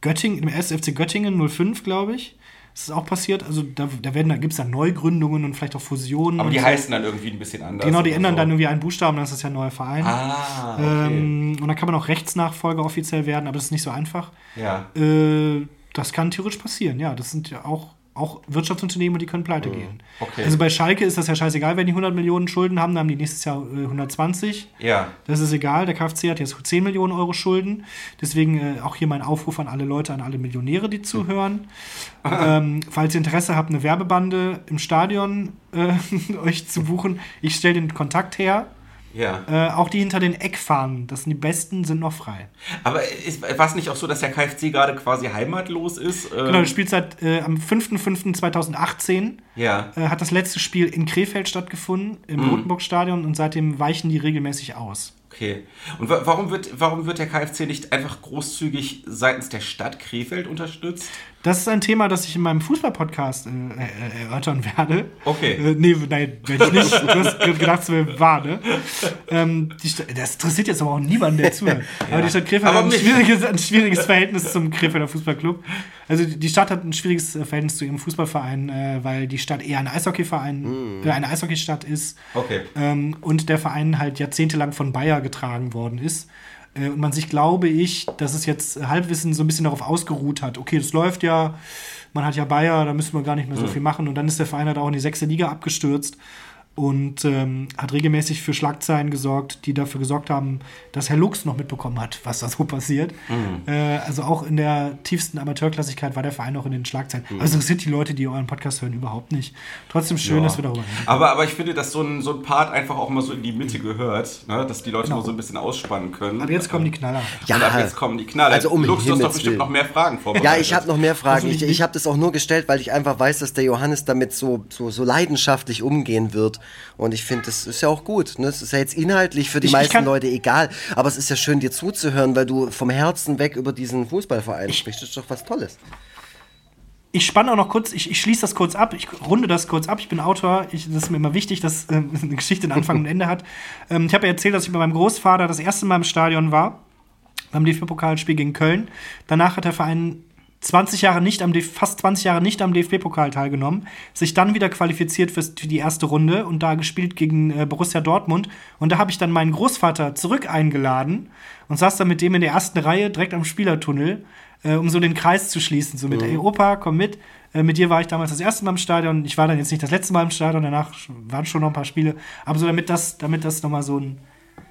Göttingen, im SFC Göttingen 05, glaube ich. Das ist auch passiert. Also da, da, werden- da gibt es dann Neugründungen und vielleicht auch Fusionen. Aber die heißen dann irgendwie ein bisschen anders. Genau, die ändern so. dann irgendwie einen Buchstaben, dann ist das ja ein neuer Verein. Ah, okay. ähm, und dann kann man auch Rechtsnachfolger offiziell werden, aber das ist nicht so einfach. ja. Äh, das kann theoretisch passieren, ja. Das sind ja auch, auch Wirtschaftsunternehmen und die können pleite gehen. okay. Also bei Schalke ist das ja scheißegal, wenn die 100 Millionen Schulden haben, dann haben die nächstes Jahr äh, 120. Ja. Das ist egal, der KfC hat jetzt 10 Millionen Euro Schulden. Deswegen äh, auch hier mein Aufruf an alle Leute, an alle Millionäre, die zuhören. ähm, falls ihr Interesse habt, eine Werbebande im Stadion äh, euch zu buchen, ich stelle den Kontakt her. Ja. Äh, auch die hinter den Eckfahnen, das sind die besten, sind noch frei. Aber ist, war es nicht auch so, dass der KfC gerade quasi heimatlos ist? Ähm, Genau, das Spiel seit äh, am 5.5.2018 Ja. äh, hat das letzte Spiel in Krefeld stattgefunden, im Mhm. Rotenburg-Stadion und seitdem weichen die regelmäßig aus. Okay. Und wa warum wird, warum wird der KfC nicht einfach großzügig seitens der Stadt Krefeld unterstützt? Das ist ein Thema, das ich in meinem Fußball-Podcast äh, äh, erörtern werde. Okay. Äh, nee, nein, werde ich nicht. Du hast gedacht, es wäre wahr, ne? Ähm, das interessiert jetzt aber auch niemanden, der zuhört. Aber die Stadt Krefeld Aber hat ein schwieriges, ein schwieriges Verhältnis zum Krefelder Fußballclub. Also die Stadt hat ein schwieriges äh, Verhältnis zu ihrem Fußballverein, äh, weil die Stadt eher ein Eishockeyverein, äh, eine Eishockeystadt ist. Okay. Ähm, und der Verein halt jahrzehntelang von Bayer getragen worden ist. Äh, und man sich, glaube ich, dass es jetzt Halbwissen so ein bisschen darauf ausgeruht hat. Okay, das läuft ja, man hat ja Bayer, da müssen wir gar nicht mehr so viel machen. Und dann ist der Verein halt auch in die sechste Liga abgestürzt und ähm, hat regelmäßig für Schlagzeilen gesorgt, die dafür gesorgt haben, dass Herr Lux noch mitbekommen hat, was da so passiert. Äh, also auch in der tiefsten Amateurklassigkeit war der Verein auch in den Schlagzeilen. Also interessiert die Leute, die euren Podcast hören, überhaupt nicht. Trotzdem schön, Ja. dass wir darüber reden. Aber, aber ich finde, dass so ein, so ein Part einfach auch mal so in die Mitte gehört, ne? dass die Leute Genau. mal so ein bisschen ausspannen können. Aber jetzt kommen die Knaller. Ja, Und ab jetzt kommen die Knaller. Also um Lux, du hast doch bestimmt Willen. noch mehr Fragen vorbereitet. Ja, ich habe noch mehr Fragen. Ich, ich habe das auch nur gestellt, weil ich einfach weiß, dass der Johannes damit so, so, so leidenschaftlich umgehen wird. Und ich finde, das ist ja auch gut. Ne? Das ist ja jetzt inhaltlich für die Ich- ich meisten kann- Leute egal. Aber es ist ja schön, dir zuzuhören, weil du vom Herzen weg über diesen Fußballverein sprichst. Das ist doch was Tolles. Ich spanne auch noch kurz, ich, ich schließe das kurz ab, ich runde das kurz ab. Ich bin Autor, ich, das ist mir immer wichtig, dass ähm, eine Geschichte einen Anfang und Ende hat. Ähm, ich habe ja erzählt, dass ich bei meinem Großvater das erste Mal im Stadion war, beim DFB-Pokalspiel gegen Köln. Danach hat der Verein 20 Jahre nicht am fast 20 Jahre nicht am DFB-Pokal teilgenommen, sich dann wieder qualifiziert für die erste Runde und da gespielt gegen äh, Borussia Dortmund. Und da habe ich dann meinen Großvater zurück eingeladen und saß dann mit dem in der ersten Reihe direkt am Spielertunnel, äh, um so den Kreis zu schließen. So mit, ey Opa, komm mit. Äh, mit dir war ich damals das erste Mal im Stadion. Ich war dann jetzt nicht das letzte Mal im Stadion, danach waren schon noch ein paar Spiele. Aber so damit das, damit das nochmal so ein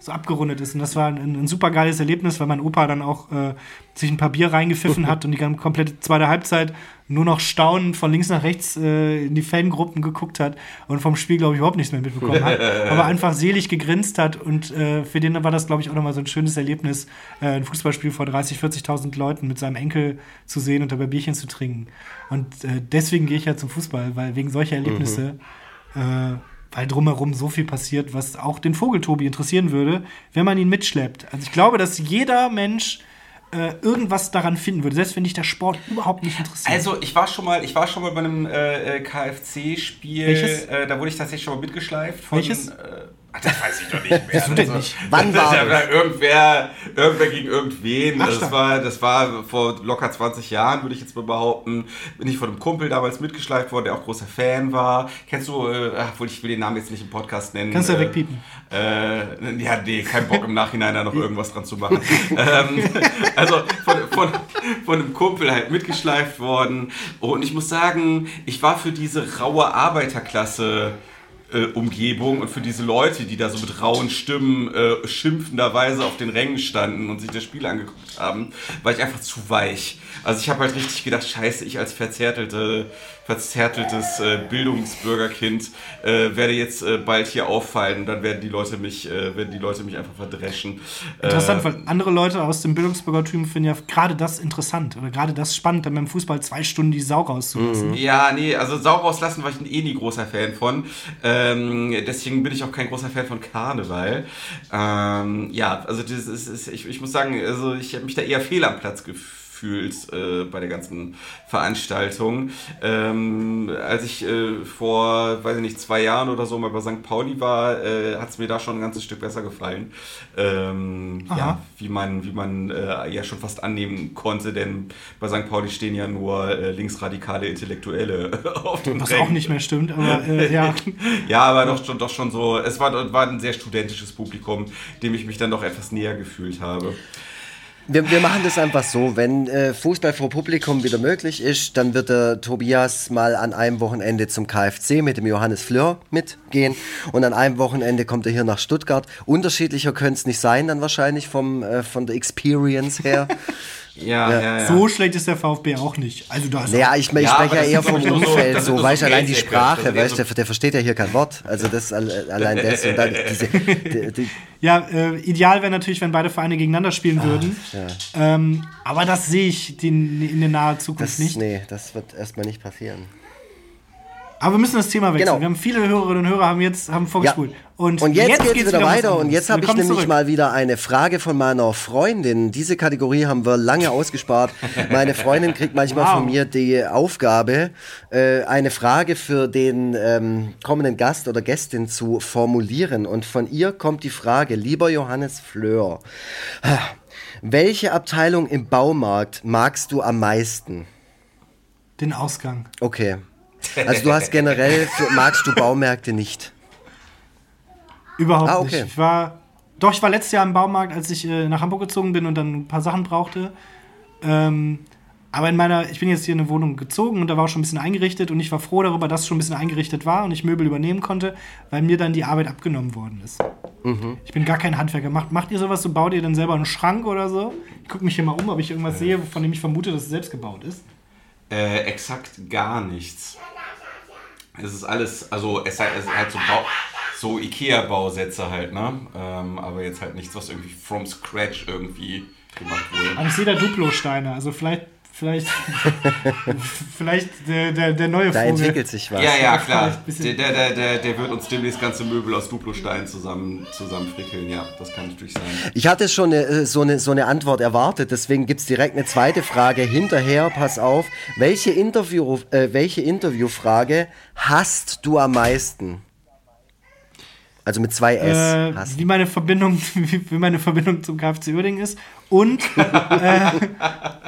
so abgerundet ist. Und das war ein, ein super geiles Erlebnis, weil mein Opa dann auch äh, sich ein paar Bier reingepfiffen hat und die ganze komplette zweite Halbzeit nur noch staunend von links nach rechts äh, in die Fangruppen geguckt hat und vom Spiel, glaube ich, überhaupt nichts mehr mitbekommen hat. aber einfach selig gegrinst hat und äh, für den war das, glaube ich, auch nochmal so ein schönes Erlebnis, äh, ein Fußballspiel vor 30.000, 40.000 Leuten mit seinem Enkel zu sehen und dabei Bierchen zu trinken. Und äh, deswegen gehe ich ja zum Fußball, weil wegen solcher Erlebnisse äh, weil drumherum so viel passiert, was auch den Vogeltobi interessieren würde, wenn man ihn mitschleppt. Also ich glaube, dass jeder Mensch äh, irgendwas daran finden würde, selbst wenn dich der Sport überhaupt nicht interessiert. Also ich war schon mal, ich war schon mal bei einem äh, äh, KFC-Spiel. Äh, da wurde ich tatsächlich schon mal mitgeschleift. Von, Welches? Das weiß ich doch nicht mehr. Wieso denn Also, nicht? Wann das war das? irgendwer, irgendwer gegen irgendwen. Ach, das war, das war vor locker 20 Jahren, würde ich jetzt mal behaupten. Bin ich von einem Kumpel damals mitgeschleift worden, der auch großer Fan war. Kennst du, äh, obwohl ich will den Namen jetzt nicht im Podcast nennen. Kannst du ja äh, wegpiepen. Äh, ja, nee, kein Bock im Nachhinein da noch irgendwas dran zu machen. ähm, also von, von, von einem Kumpel halt mitgeschleift worden. Und ich muss sagen, ich war für diese raue Arbeiterklasse. Äh, Umgebung und für diese Leute, die da so mit rauen Stimmen äh, schimpfenderweise auf den Rängen standen und sich das Spiel angeguckt haben, war ich einfach zu weich. Also ich habe halt richtig gedacht, scheiße, ich als verzärtelte, verzärteltes äh, Bildungsbürgerkind äh, werde jetzt äh, bald hier auffallen und dann werden die Leute mich, äh, werden die Leute mich einfach verdreschen. Interessant, Äh, weil andere Leute aus dem Bildungsbürgertum finden ja gerade das interessant oder gerade das spannend, dann beim Fußball zwei Stunden die Sau rauszulassen. Ja, nee, also Sau rauslassen war ich eh nie großer Fan von. Ähm, deswegen bin ich auch kein großer Fan von Karneval. Ähm, ja, also das ist, ist, ich, ich muss sagen, also ich habe mich da eher fehl am Platz gefühlt äh, bei der ganzen Veranstaltung. Ähm, als ich äh, vor, weiß ich nicht, zwei Jahren oder so mal bei St. Pauli war, äh, hat es mir da schon ein ganzes Stück besser gefallen. Ähm, ja, wie man, wie man äh, ja schon fast annehmen konnte, denn bei St. Pauli stehen ja nur äh, linksradikale Intellektuelle auf dem Was Rängen. auch nicht mehr stimmt, aber äh, ja. Ja, aber doch schon, doch schon so. Es war, war ein sehr studentisches Publikum, dem ich mich dann doch etwas näher gefühlt habe. Wir, wir machen das einfach so, wenn äh, Fußball vor Publikum wieder möglich ist, dann wird der Tobias mal an einem Wochenende zum KFC mit dem Johannes Fleur mitgehen und an einem Wochenende kommt er hier nach Stuttgart. Unterschiedlicher könnte es nicht sein, dann wahrscheinlich vom, äh, von der Experience her. Ja, ja, ja. So schlecht ist der VfB auch nicht. Also da ist Naja, ich, ich Ja, spreche ja das eher vom so- Umfeld, das so, nur weißt du, so allein die das Sprache, eher weißt du, der, der versteht ja hier kein Wort. Also das all- allein das und dann diese, die, die, Ja, äh, ideal wäre natürlich, wenn beide Vereine gegeneinander spielen würden. Ähm, aber das sehe ich den, in der nahen Zukunft das, nicht. nee, das wird erstmal nicht passieren. Aber wir müssen das Thema wechseln. Genau. Wir haben viele Hörerinnen und Hörer haben jetzt haben vorgespult. Und, Und jetzt, geht's geht's wieder was weiter. Und jetzt habe ich nämlich zurück. mal wieder eine Frage von meiner Freundin. Diese Kategorie haben wir lange ausgespart. Meine Freundin kriegt manchmal Wow. von mir die Aufgabe, äh, eine Frage für den ähm, kommenden Gast oder Gästin zu formulieren. Und von ihr kommt die Frage, lieber Johannes Fleur, welche Abteilung im Baumarkt magst du am meisten? den Ausgang. Okay. Also du hast generell, magst du Baumärkte nicht? Überhaupt Ah, okay. nicht. Ich war, doch, ich war letztes Jahr im Baumarkt, als ich äh, nach Hamburg gezogen bin und dann ein paar Sachen brauchte. Ähm, aber in meiner, ich bin jetzt hier in eine Wohnung gezogen und da war auch schon ein bisschen eingerichtet und ich war froh darüber, dass es schon ein bisschen eingerichtet war und ich Möbel übernehmen konnte, weil mir dann die Arbeit abgenommen worden ist. Ich bin gar kein Handwerker. Macht, macht ihr sowas so? Baut ihr dann selber einen Schrank oder so? Ich gucke mich hier mal um, ob ich irgendwas sehe, von dem ich vermute, dass es selbst gebaut ist. Äh, exakt gar nichts. Es ist alles, also es halt, es halt so, Bau, so Ikea-Bausätze halt, ne? Ähm, aber jetzt halt nichts, was irgendwie from scratch irgendwie gemacht wurde. Aber ich sehe da Duplo-Steine, also vielleicht, vielleicht, vielleicht der, der, der neue Da Vogel. entwickelt sich was. Ja, ja, klar. der, der, der, der wird uns demnächst ganze Möbel aus Duplosteinen zusammen, zusammenfrickeln. Ja, das kann natürlich sein. Ich hatte schon eine, äh, so, eine, so eine Antwort erwartet, deswegen gibt es direkt eine zweite Frage hinterher. Pass auf. Welche, Interview, äh, welche Interviewfrage hast du am meisten? Also mit zwei S. äh, wie meine Verbindung, wie, wie meine Verbindung zum KFC Uerdingen ist und, äh,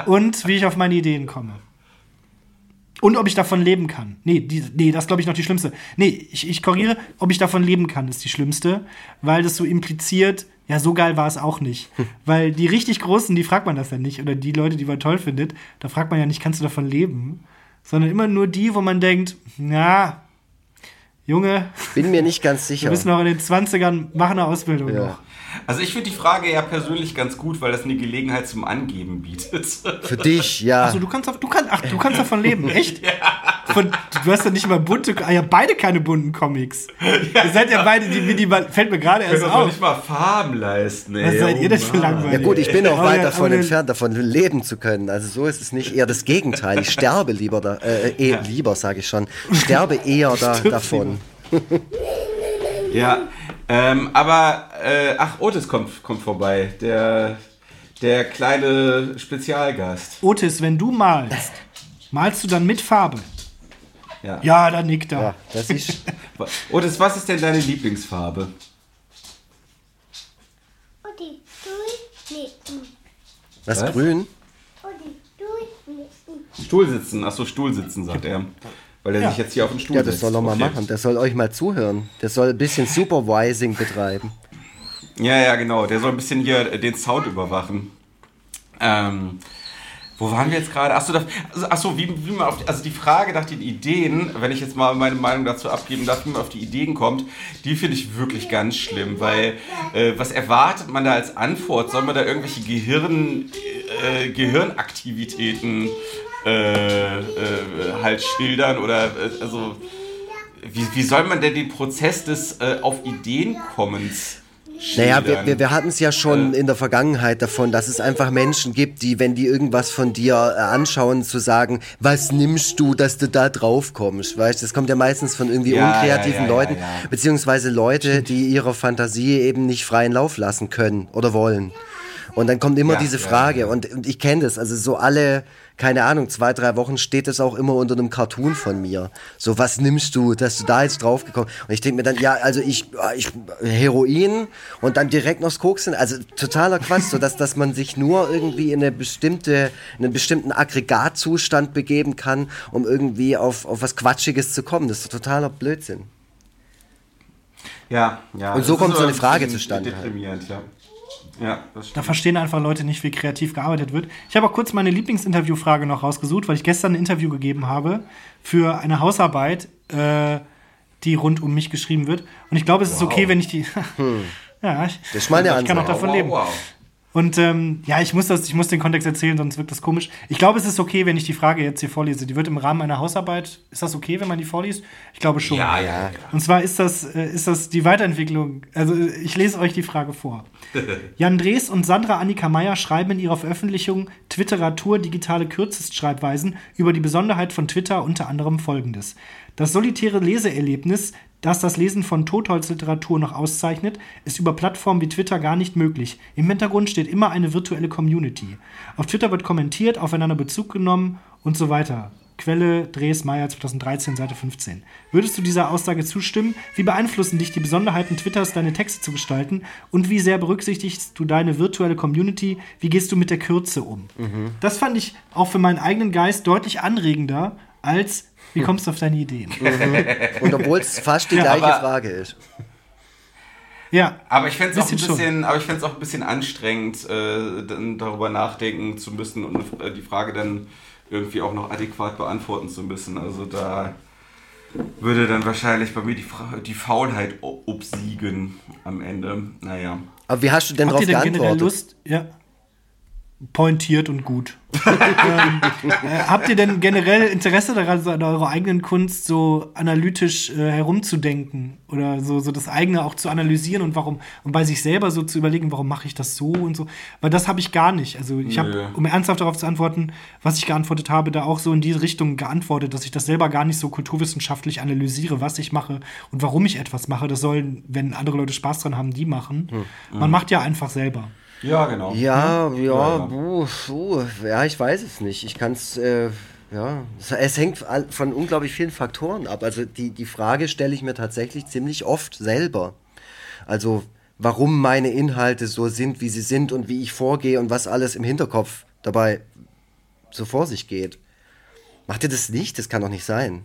und wie ich auf meine Ideen komme. Und ob ich davon leben kann. Nee, die, nee das glaube ich noch die schlimmste. Nee, ich, ich korrigiere, ob ich davon leben kann, ist die schlimmste, weil das so impliziert, ja, so geil war es auch nicht. Weil die richtig Großen, die fragt man das ja nicht. Oder die Leute, die man toll findet, da fragt man ja nicht, kannst du davon leben? Sondern immer nur die, wo man denkt, na, Junge, Bin mir nicht ganz sicher. bist noch in den 20ern, mach eine Ausbildung Ja. noch. Also ich finde die Frage ja persönlich ganz gut, weil das eine Gelegenheit zum Angeben bietet. Für dich, ja. Achso, du kannst, auf- du kannst, ach, du kannst davon leben, echt? Von, du hast ja nicht mal bunte, ah, ja, beide keine bunten Comics. Ihr seid ja beide die minimal, fällt mir gerade erst auf. nicht mal Farben leisten, ey. Was seid ihr denn für Oh langweilig? ja gut, ich bin auch Aber weit davon der- entfernt, davon leben zu können. Also so ist es nicht. Eher das Gegenteil. Ich sterbe lieber, da, äh, eh, lieber sage ich schon. Sterbe eher da, davon. Ja, ähm, aber, äh, ach, Otis kommt, kommt vorbei. Der, der kleine Spezialgast. Otis, wenn du malst, malst du dann mit Farbe? Ja. Ja, dann nickt er. Ja, das ist. Otis, was ist denn deine Lieblingsfarbe? Durchklicken. Was, Was? grün? Durchklicken. Stuhlsitzen, achso, Stuhlsitzen, sagt er. Weil er Ja. sich jetzt hier auf den Stuhl Ja, das setzt. soll er mal Okay. machen. Der soll euch mal zuhören. Der soll ein bisschen Supervising betreiben. Ja, ja, genau. Der soll ein bisschen hier den Sound überwachen. Ähm, wo waren wir jetzt gerade? Achso, da, also, achso wie, wie man auf die, also die Frage nach den Ideen, wenn ich jetzt mal meine Meinung dazu abgeben darf, wie man auf die Ideen kommt, die finde ich wirklich ganz schlimm, weil äh, was erwartet man da als Antwort? Soll man da irgendwelche Gehirn, äh, Gehirnaktivitäten äh, äh, halt schildern oder äh, also wie, wie soll man denn den Prozess des äh, auf Ideen kommens Naja, wir, schildern? wir, wir hatten es ja schon Äh. in der Vergangenheit davon, dass es einfach Menschen gibt, die, wenn die irgendwas von dir anschauen, zu sagen, was nimmst du, dass du da drauf kommst, weißt? Das kommt ja meistens von irgendwie Ja, unkreativen ja, ja, Leuten, beziehungsweise Leute, die ihrer Fantasie eben nicht freien Lauf lassen können oder wollen. Und dann kommt immer diese Frage. Und, und ich kenne das, also so alle, keine Ahnung, zwei, drei Wochen steht das auch immer unter einem Cartoon von mir. So, was nimmst du, dass du da jetzt draufgekommen Und ich denke mir dann, ja, also ich, ich Heroin und dann direkt noch Koksen, also totaler Quatsch, so dass, dass man sich nur irgendwie in eine bestimmte, in einen bestimmten Aggregatzustand begeben kann, um irgendwie auf, auf was Quatschiges zu kommen. Das ist totaler Blödsinn. Ja, ja. Und so kommt so eine ein Frage zustande halt. Deprimierend, ja. Ja, das Da stimmt. verstehen einfach Leute nicht, wie kreativ gearbeitet wird. Ich habe auch kurz meine Lieblingsinterviewfrage noch rausgesucht, weil ich gestern ein Interview gegeben habe für eine Hausarbeit, äh, die rund um mich geschrieben wird. Und ich glaube, es ist okay, wenn ich die. ja, ich, Das ist mal eine ich kann auch davon leben. wow. Und ähm, ja, ich muss, das, ich muss den Kontext erzählen, sonst wirkt das komisch. Ich glaube, es ist okay, wenn ich die Frage jetzt hier vorlese. Die wird im Rahmen einer Hausarbeit. Ist das okay, wenn man die vorliest? Ich glaube schon. Ja, ja, ja. Und zwar ist das, äh, ist das die Weiterentwicklung. Also äh, ich lese euch die Frage vor. Jan Drees und Sandra Annika Meyer schreiben in ihrer Veröffentlichung Twitteratur digitale Kürzestschreibweisen über die Besonderheit von Twitter unter anderem folgendes. Das solitäre Leseerlebnis, das das Lesen von Totholzliteratur noch auszeichnet, ist über Plattformen wie Twitter gar nicht möglich. Im Hintergrund steht immer eine virtuelle Community. Auf Twitter wird kommentiert, aufeinander Bezug genommen und so weiter. Quelle Dres Meyer 2013, Seite 15. Würdest du dieser Aussage zustimmen? Wie beeinflussen dich die Besonderheiten Twitters, deine Texte zu gestalten? Und wie sehr berücksichtigst du deine virtuelle Community? Wie gehst du mit der Kürze um? Das fand ich auch für meinen eigenen Geist deutlich anregender als wie kommst du auf deine Ideen? Und obwohl es fast die Ja, gleiche aber- Frage ist. Ja, Aber ich fände es auch ein Bisschen aber ich auch ein bisschen anstrengend, äh, dann darüber nachdenken zu müssen und äh, die Frage dann irgendwie auch noch adäquat beantworten zu müssen. Also da würde dann wahrscheinlich bei mir die, Fra die Faulheit obsiegen am Ende. Naja. Aber wie hast du denn darauf geantwortet? Lust? Ja. Pointiert und gut. ähm, äh, habt ihr denn generell Interesse daran, so an eurer eigenen Kunst so analytisch äh, herumzudenken oder so, so das eigene auch zu analysieren und warum und bei sich selber so zu überlegen, warum mache ich das so und so? Weil das habe ich gar nicht. Also ich habe, um ernsthaft darauf zu antworten, was ich geantwortet habe, da auch so in diese Richtung geantwortet, dass ich das selber gar nicht so kulturwissenschaftlich analysiere, was ich mache und warum ich etwas mache. Das sollen, wenn andere Leute Spaß dran haben, die machen. Man macht ja einfach selber. Ja, genau. Ja, ja, Ja. buh, buh, ja, ich weiß es nicht. Ich kann es, äh, ja, es, hängt von unglaublich vielen Faktoren ab. Also die, die Frage stelle ich mir tatsächlich ziemlich oft selber. Also warum meine Inhalte so sind, wie sie sind und wie ich vorgehe und was alles im Hinterkopf dabei so vor sich geht. Macht ihr das nicht? Das kann doch nicht sein.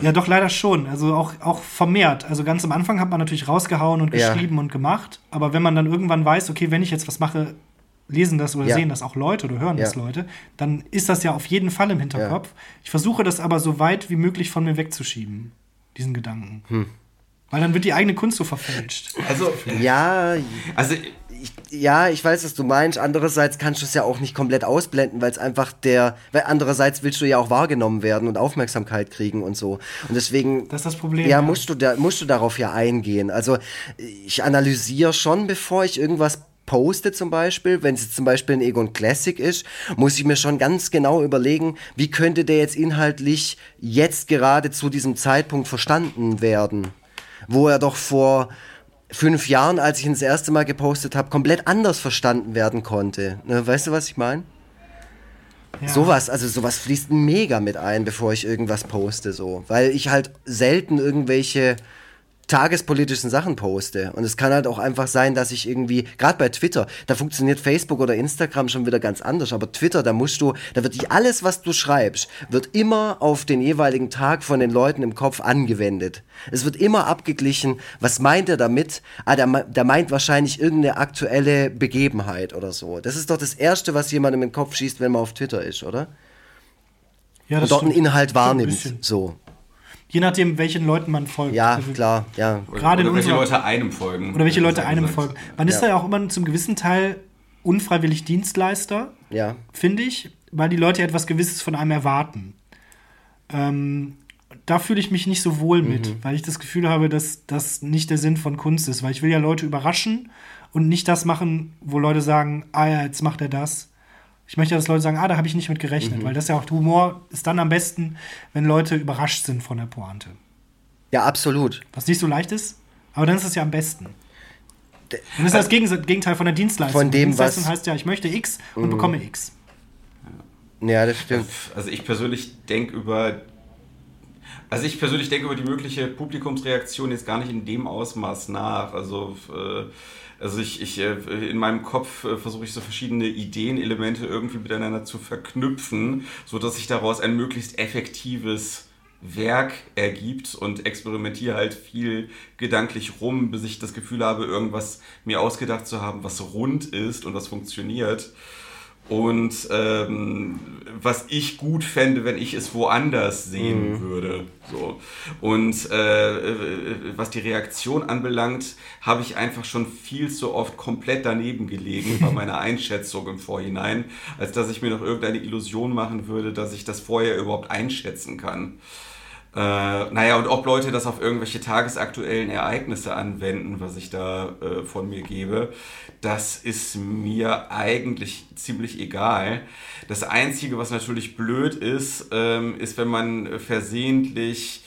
Ja, doch leider schon. Also auch, auch vermehrt. Also ganz am Anfang hat man natürlich rausgehauen und Ja. geschrieben und gemacht. Aber wenn man dann irgendwann weiß, okay, wenn ich jetzt was mache, lesen das oder Ja. sehen das auch Leute oder hören Ja. das Leute, dann ist das ja auf jeden Fall im Hinterkopf. Ich versuche das aber so weit wie möglich von mir wegzuschieben, diesen Gedanken. Hm. Weil dann wird die eigene Kunst so verfälscht. Also, Ja, also ich, ja, ich weiß, was du meinst. Andererseits kannst du es ja auch nicht komplett ausblenden, weil es einfach der, weil andererseits willst du ja auch wahrgenommen werden und Aufmerksamkeit kriegen und so. Und deswegen. Das ist das Problem, Ja, ja. musst du da, musst du darauf ja eingehen. Also ich analysiere schon, bevor ich irgendwas poste zum Beispiel, wenn es jetzt zum Beispiel ein Egon Classic ist, muss ich mir schon ganz genau überlegen, wie könnte der jetzt inhaltlich jetzt gerade zu diesem Zeitpunkt verstanden werden, wo er doch vor fünf Jahren, als ich ihn das erste Mal gepostet habe, komplett anders verstanden werden konnte. Ne, weißt du, was ich meine? Ja. Sowas, also sowas fließt mega mit ein, bevor ich irgendwas poste, so. Weil ich halt selten irgendwelche tagespolitischen Sachen poste. Und es kann halt auch einfach sein, dass ich irgendwie, gerade bei Twitter, da funktioniert Facebook oder Instagram schon wieder ganz anders, aber Twitter, da musst du, da wird dich alles, was du schreibst, wird immer auf den jeweiligen Tag von den Leuten im Kopf angewendet. Es wird immer abgeglichen, was meint er damit? Ah, der, der meint wahrscheinlich irgendeine aktuelle Begebenheit oder so. Das ist doch das Erste, was jemandem in den Kopf schießt, wenn man auf Twitter ist, oder? Ja, Und dort einen. Inhalt ein wahrnimmt. bisschen. So. Je nachdem, welchen Leuten man folgt. Ja, Also, klar, ja. Gerade in oder welche unserer- Leute einem folgen. Oder welche Leute einem gesagt. folgen. Man ist Ja. da ja auch immer zum gewissen Teil unfreiwillig Dienstleister. Ja. finde ich, weil die Leute etwas Gewisses von einem erwarten. Ähm, da fühle ich mich nicht so wohl mit, Mhm. weil ich das Gefühl habe, dass das nicht der Sinn von Kunst ist, weil ich will ja Leute überraschen und nicht das machen, wo Leute sagen, ah ja, jetzt macht er das. Ich möchte, dass Leute sagen, ah, da habe ich nicht mit gerechnet, Mhm. weil das ja auch Humor ist dann am besten, wenn Leute überrascht sind von der Pointe. Ja, absolut. Was nicht so leicht ist, aber dann ist es ja am besten. Und das ist das Gegens- Gegenteil von der Dienstleistung. Von dem, Dienstleistung was- heißt ja, ich möchte X und bekomme X. Ja, das stimmt. Also ich persönlich denke über. Also ich persönlich denke über die mögliche Publikumsreaktion jetzt gar nicht in dem Ausmaß nach. Also, äh, also ich, ich äh, in meinem Kopf äh, versuche ich so verschiedene Ideenelemente irgendwie miteinander zu verknüpfen, sodass sich daraus ein möglichst effektives Werk ergibt und experimentiere halt viel gedanklich rum, bis ich das Gefühl habe, irgendwas mir ausgedacht zu haben, was rund ist und was funktioniert. Und ähm, was ich gut fände, wenn ich es woanders sehen würde. So. Und äh, äh, was die Reaktion anbelangt, habe ich einfach schon viel zu oft komplett daneben gelegen bei meiner Einschätzung im Vorhinein, als dass ich mir noch irgendeine Illusion machen würde, dass ich das vorher überhaupt einschätzen kann. Äh, naja, und ob Leute das auf irgendwelche tagesaktuellen Ereignisse anwenden, was ich da äh, von mir gebe, das ist mir eigentlich ziemlich egal. Das Einzige, was natürlich blöd ist, ähm, ist, wenn man versehentlich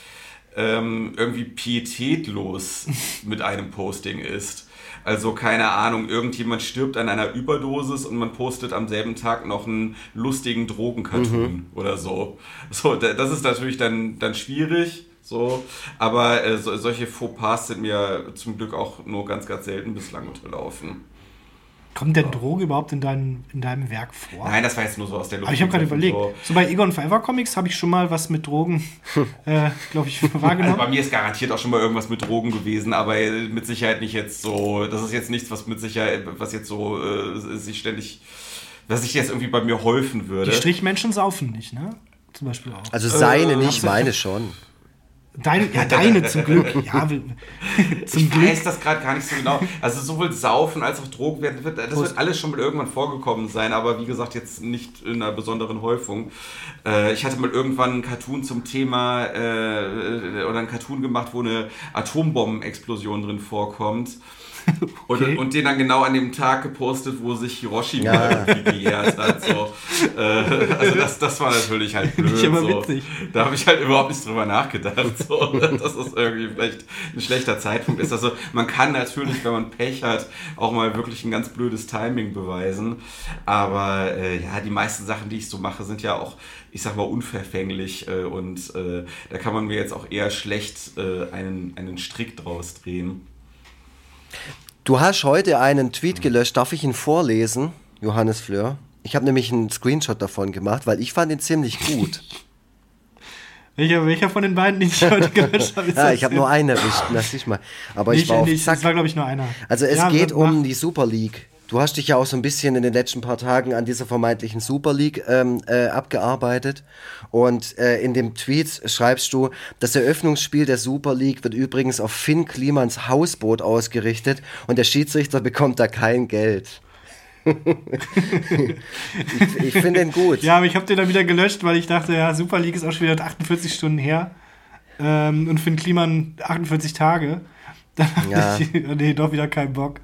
ähm, irgendwie pietätlos mit einem Posting ist. Also keine Ahnung, irgendjemand stirbt an einer Überdosis und man postet am selben Tag noch einen lustigen Drogencartoon oder so. So, da- das ist natürlich dann, dann schwierig. So, aber äh, so, solche Fauxpas sind mir zum Glück auch nur ganz, ganz selten bislang unterlaufen. Kommt denn Droge überhaupt in, dein, in deinem Werk vor? Nein, das war jetzt nur so aus der Luft. Aber ich habe gerade überlegt, So. so bei Egon Forever Comics habe ich schon mal was mit Drogen, äh, glaube ich, Also wahrgenommen. bei mir ist garantiert auch schon mal irgendwas mit Drogen gewesen, aber mit Sicherheit nicht jetzt so. Das ist jetzt nichts, was mit Sicherheit, was jetzt so äh, sich ständig, was sich jetzt irgendwie bei mir häufen würde. Die Strichmenschen saufen nicht, ne? Zum Beispiel auch. Also seine Äh, nicht, meine schon. Deine, ja, deine zum Glück. Ja, zum ich Glück. weiß das gerade gar nicht so genau. Also sowohl Saufen als auch Drogen werden, das wird alles schon mal irgendwann vorgekommen sein, aber wie gesagt jetzt nicht in einer besonderen Häufung. Äh, ich hatte mal irgendwann einen Cartoon zum Thema äh, oder einen Cartoon gemacht, wo eine Atombombenexplosion drin vorkommt. Okay. Und, und den dann genau an dem Tag gepostet, wo sich Hiroshima Ja. gejährt hat. So. Äh, also das, das war natürlich halt blöd. Nicht immer so. witzig. Da habe ich halt überhaupt nicht drüber nachgedacht, so, dass das irgendwie vielleicht ein schlechter Zeitpunkt ist. Also man kann natürlich, wenn man Pech hat, auch mal wirklich ein ganz blödes Timing beweisen. Aber äh, ja, die meisten Sachen, die ich so mache, sind ja auch, ich sag mal, unverfänglich. Äh, und äh, da kann man mir jetzt auch eher schlecht äh, einen, einen Strick draus drehen. Du hast heute einen Tweet gelöscht. Darf ich ihn vorlesen, Johannes Fleur? Ich habe nämlich einen Screenshot davon gemacht, weil ich fand ihn ziemlich gut. Welcher, welcher von den beiden, den ich heute gelöscht habe? Ja, das ich habe nur einen erwischt, lass ich mal. Aber ich Nicht, war auf nicht, Zack. es war, glaube ich, nur einer. Also es Ja, geht um die Super League. Du hast dich ja auch so ein bisschen in den letzten paar Tagen an dieser vermeintlichen Super League ähm, äh, abgearbeitet. Und äh, in dem Tweet schreibst du, das Eröffnungsspiel der Super League wird übrigens auf Finn Klimans Hausboot ausgerichtet und der Schiedsrichter bekommt da kein Geld. ich ich finde ihn gut. Ja, aber ich habe den dann wieder gelöscht, weil ich dachte, ja, Super League ist auch schon wieder 48 Stunden her. Ähm, und den Kliman 48 Tage. Dann habe Ja. ich, nee, doch wieder keinen Bock.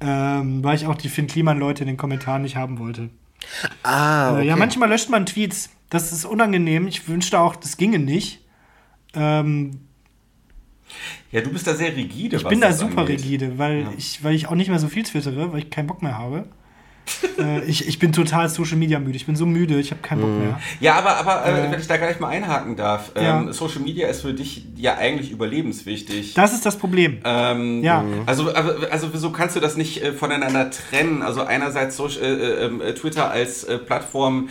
Ähm, weil ich auch die Finn Kliman-Leute in den Kommentaren nicht haben wollte. Ah, Äh, okay. Ja, manchmal löscht man Tweets. Das ist unangenehm. Ich wünschte auch, das ginge nicht. Ähm, Ja, du bist da sehr rigide. ich bin da super angeht. rigide, weil, ich, weil ich auch nicht mehr so viel twittere, weil ich keinen Bock mehr habe. Äh, ich, ich bin total Social Media müde. Ich bin so müde, ich habe keinen Bock mehr. Ja, aber, aber äh, Äh, wenn ich da gleich mal einhaken darf, Ja. ähm, Social Media ist für dich ja eigentlich überlebenswichtig. Das ist das Problem. Ähm, Ja. Also, aber- also wieso kannst du das nicht äh, voneinander trennen? Also einerseits Social, äh, äh, Twitter als äh, Plattform,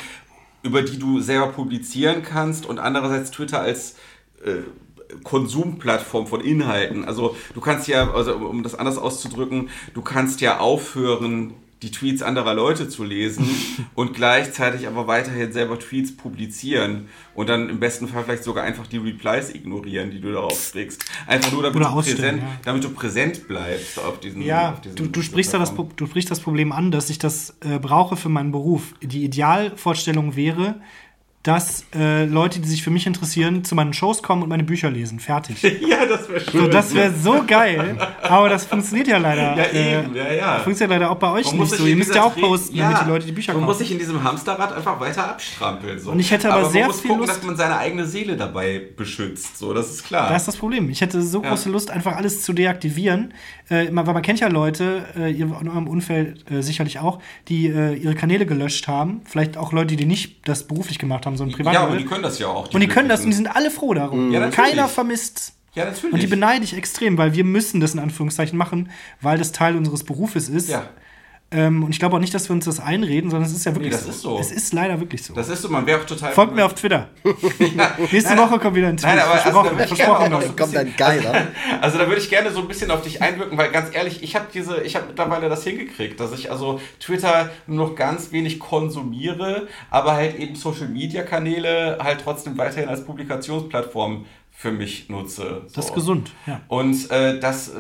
über die du selber publizieren kannst und andererseits Twitter als äh, Konsumplattform von Inhalten. Also du kannst ja, also um das anders auszudrücken, du kannst ja aufhören, die Tweets anderer Leute zu lesen und gleichzeitig aber weiterhin selber Tweets publizieren und dann im besten Fall vielleicht sogar einfach die Replies ignorieren, die du darauf kriegst. Einfach nur, damit, Oder du präsent, ja. damit du präsent bleibst auf diesen Ja, auf diesen du, du, sprichst da das, du sprichst das Problem an, dass ich das äh, brauche für meinen Beruf. Die Idealvorstellung wäre, dass äh, Leute, die sich für mich interessieren, zu meinen Shows kommen und meine Bücher lesen. Fertig. Ja, das wäre schön. So, das wäre so geil, aber das funktioniert ja leider. ja, äh, eben, ja, ja. Funktioniert leider auch bei euch Man nicht so. Ihr müsst ja auch posten, damit die Leute die Bücher Man kaufen. muss sich in diesem Hamsterrad einfach weiter abstrampeln. So. Und ich hätte aber man sehr muss viel gucken, Lust- dass man seine eigene Seele dabei beschützt. So, das ist klar. Das ist das Problem. Ich hätte so Ja. große Lust, einfach alles zu deaktivieren. Äh, man- weil man kennt ja Leute, äh, ihr in eurem Umfeld äh, sicherlich auch, die äh, ihre Kanäle gelöscht haben. Vielleicht auch Leute, die nicht das beruflich gemacht haben, sondern privat. ja, aber die können das ja auch. und die können das und die sind alle froh darum. Ja, natürlich. Keiner vermisst. Ja, natürlich. Und die beneide ich extrem, weil wir müssen das in Anführungszeichen machen, weil das Teil unseres Berufes ist. Ja. Ähm, und ich glaube auch nicht, dass wir uns das einreden, sondern es ist ja wirklich Nee, das so. ist so. Es ist leider wirklich so. Das ist so, man wäre auch total. Folgt mir auf Twitter. Nächste Woche kommt wieder ein Tweet. Nein, aber also, versprochen, da versprochen noch Kommt ein geiler. Also da würde ich gerne so ein bisschen auf dich einwirken, weil ganz ehrlich, ich habe diese, ich habe mittlerweile das hingekriegt, dass ich also Twitter nur noch ganz wenig konsumiere, aber halt eben Social Media Kanäle halt trotzdem weiterhin als Publikationsplattform für mich nutze. Das ist So. gesund, ja. Und äh, das äh,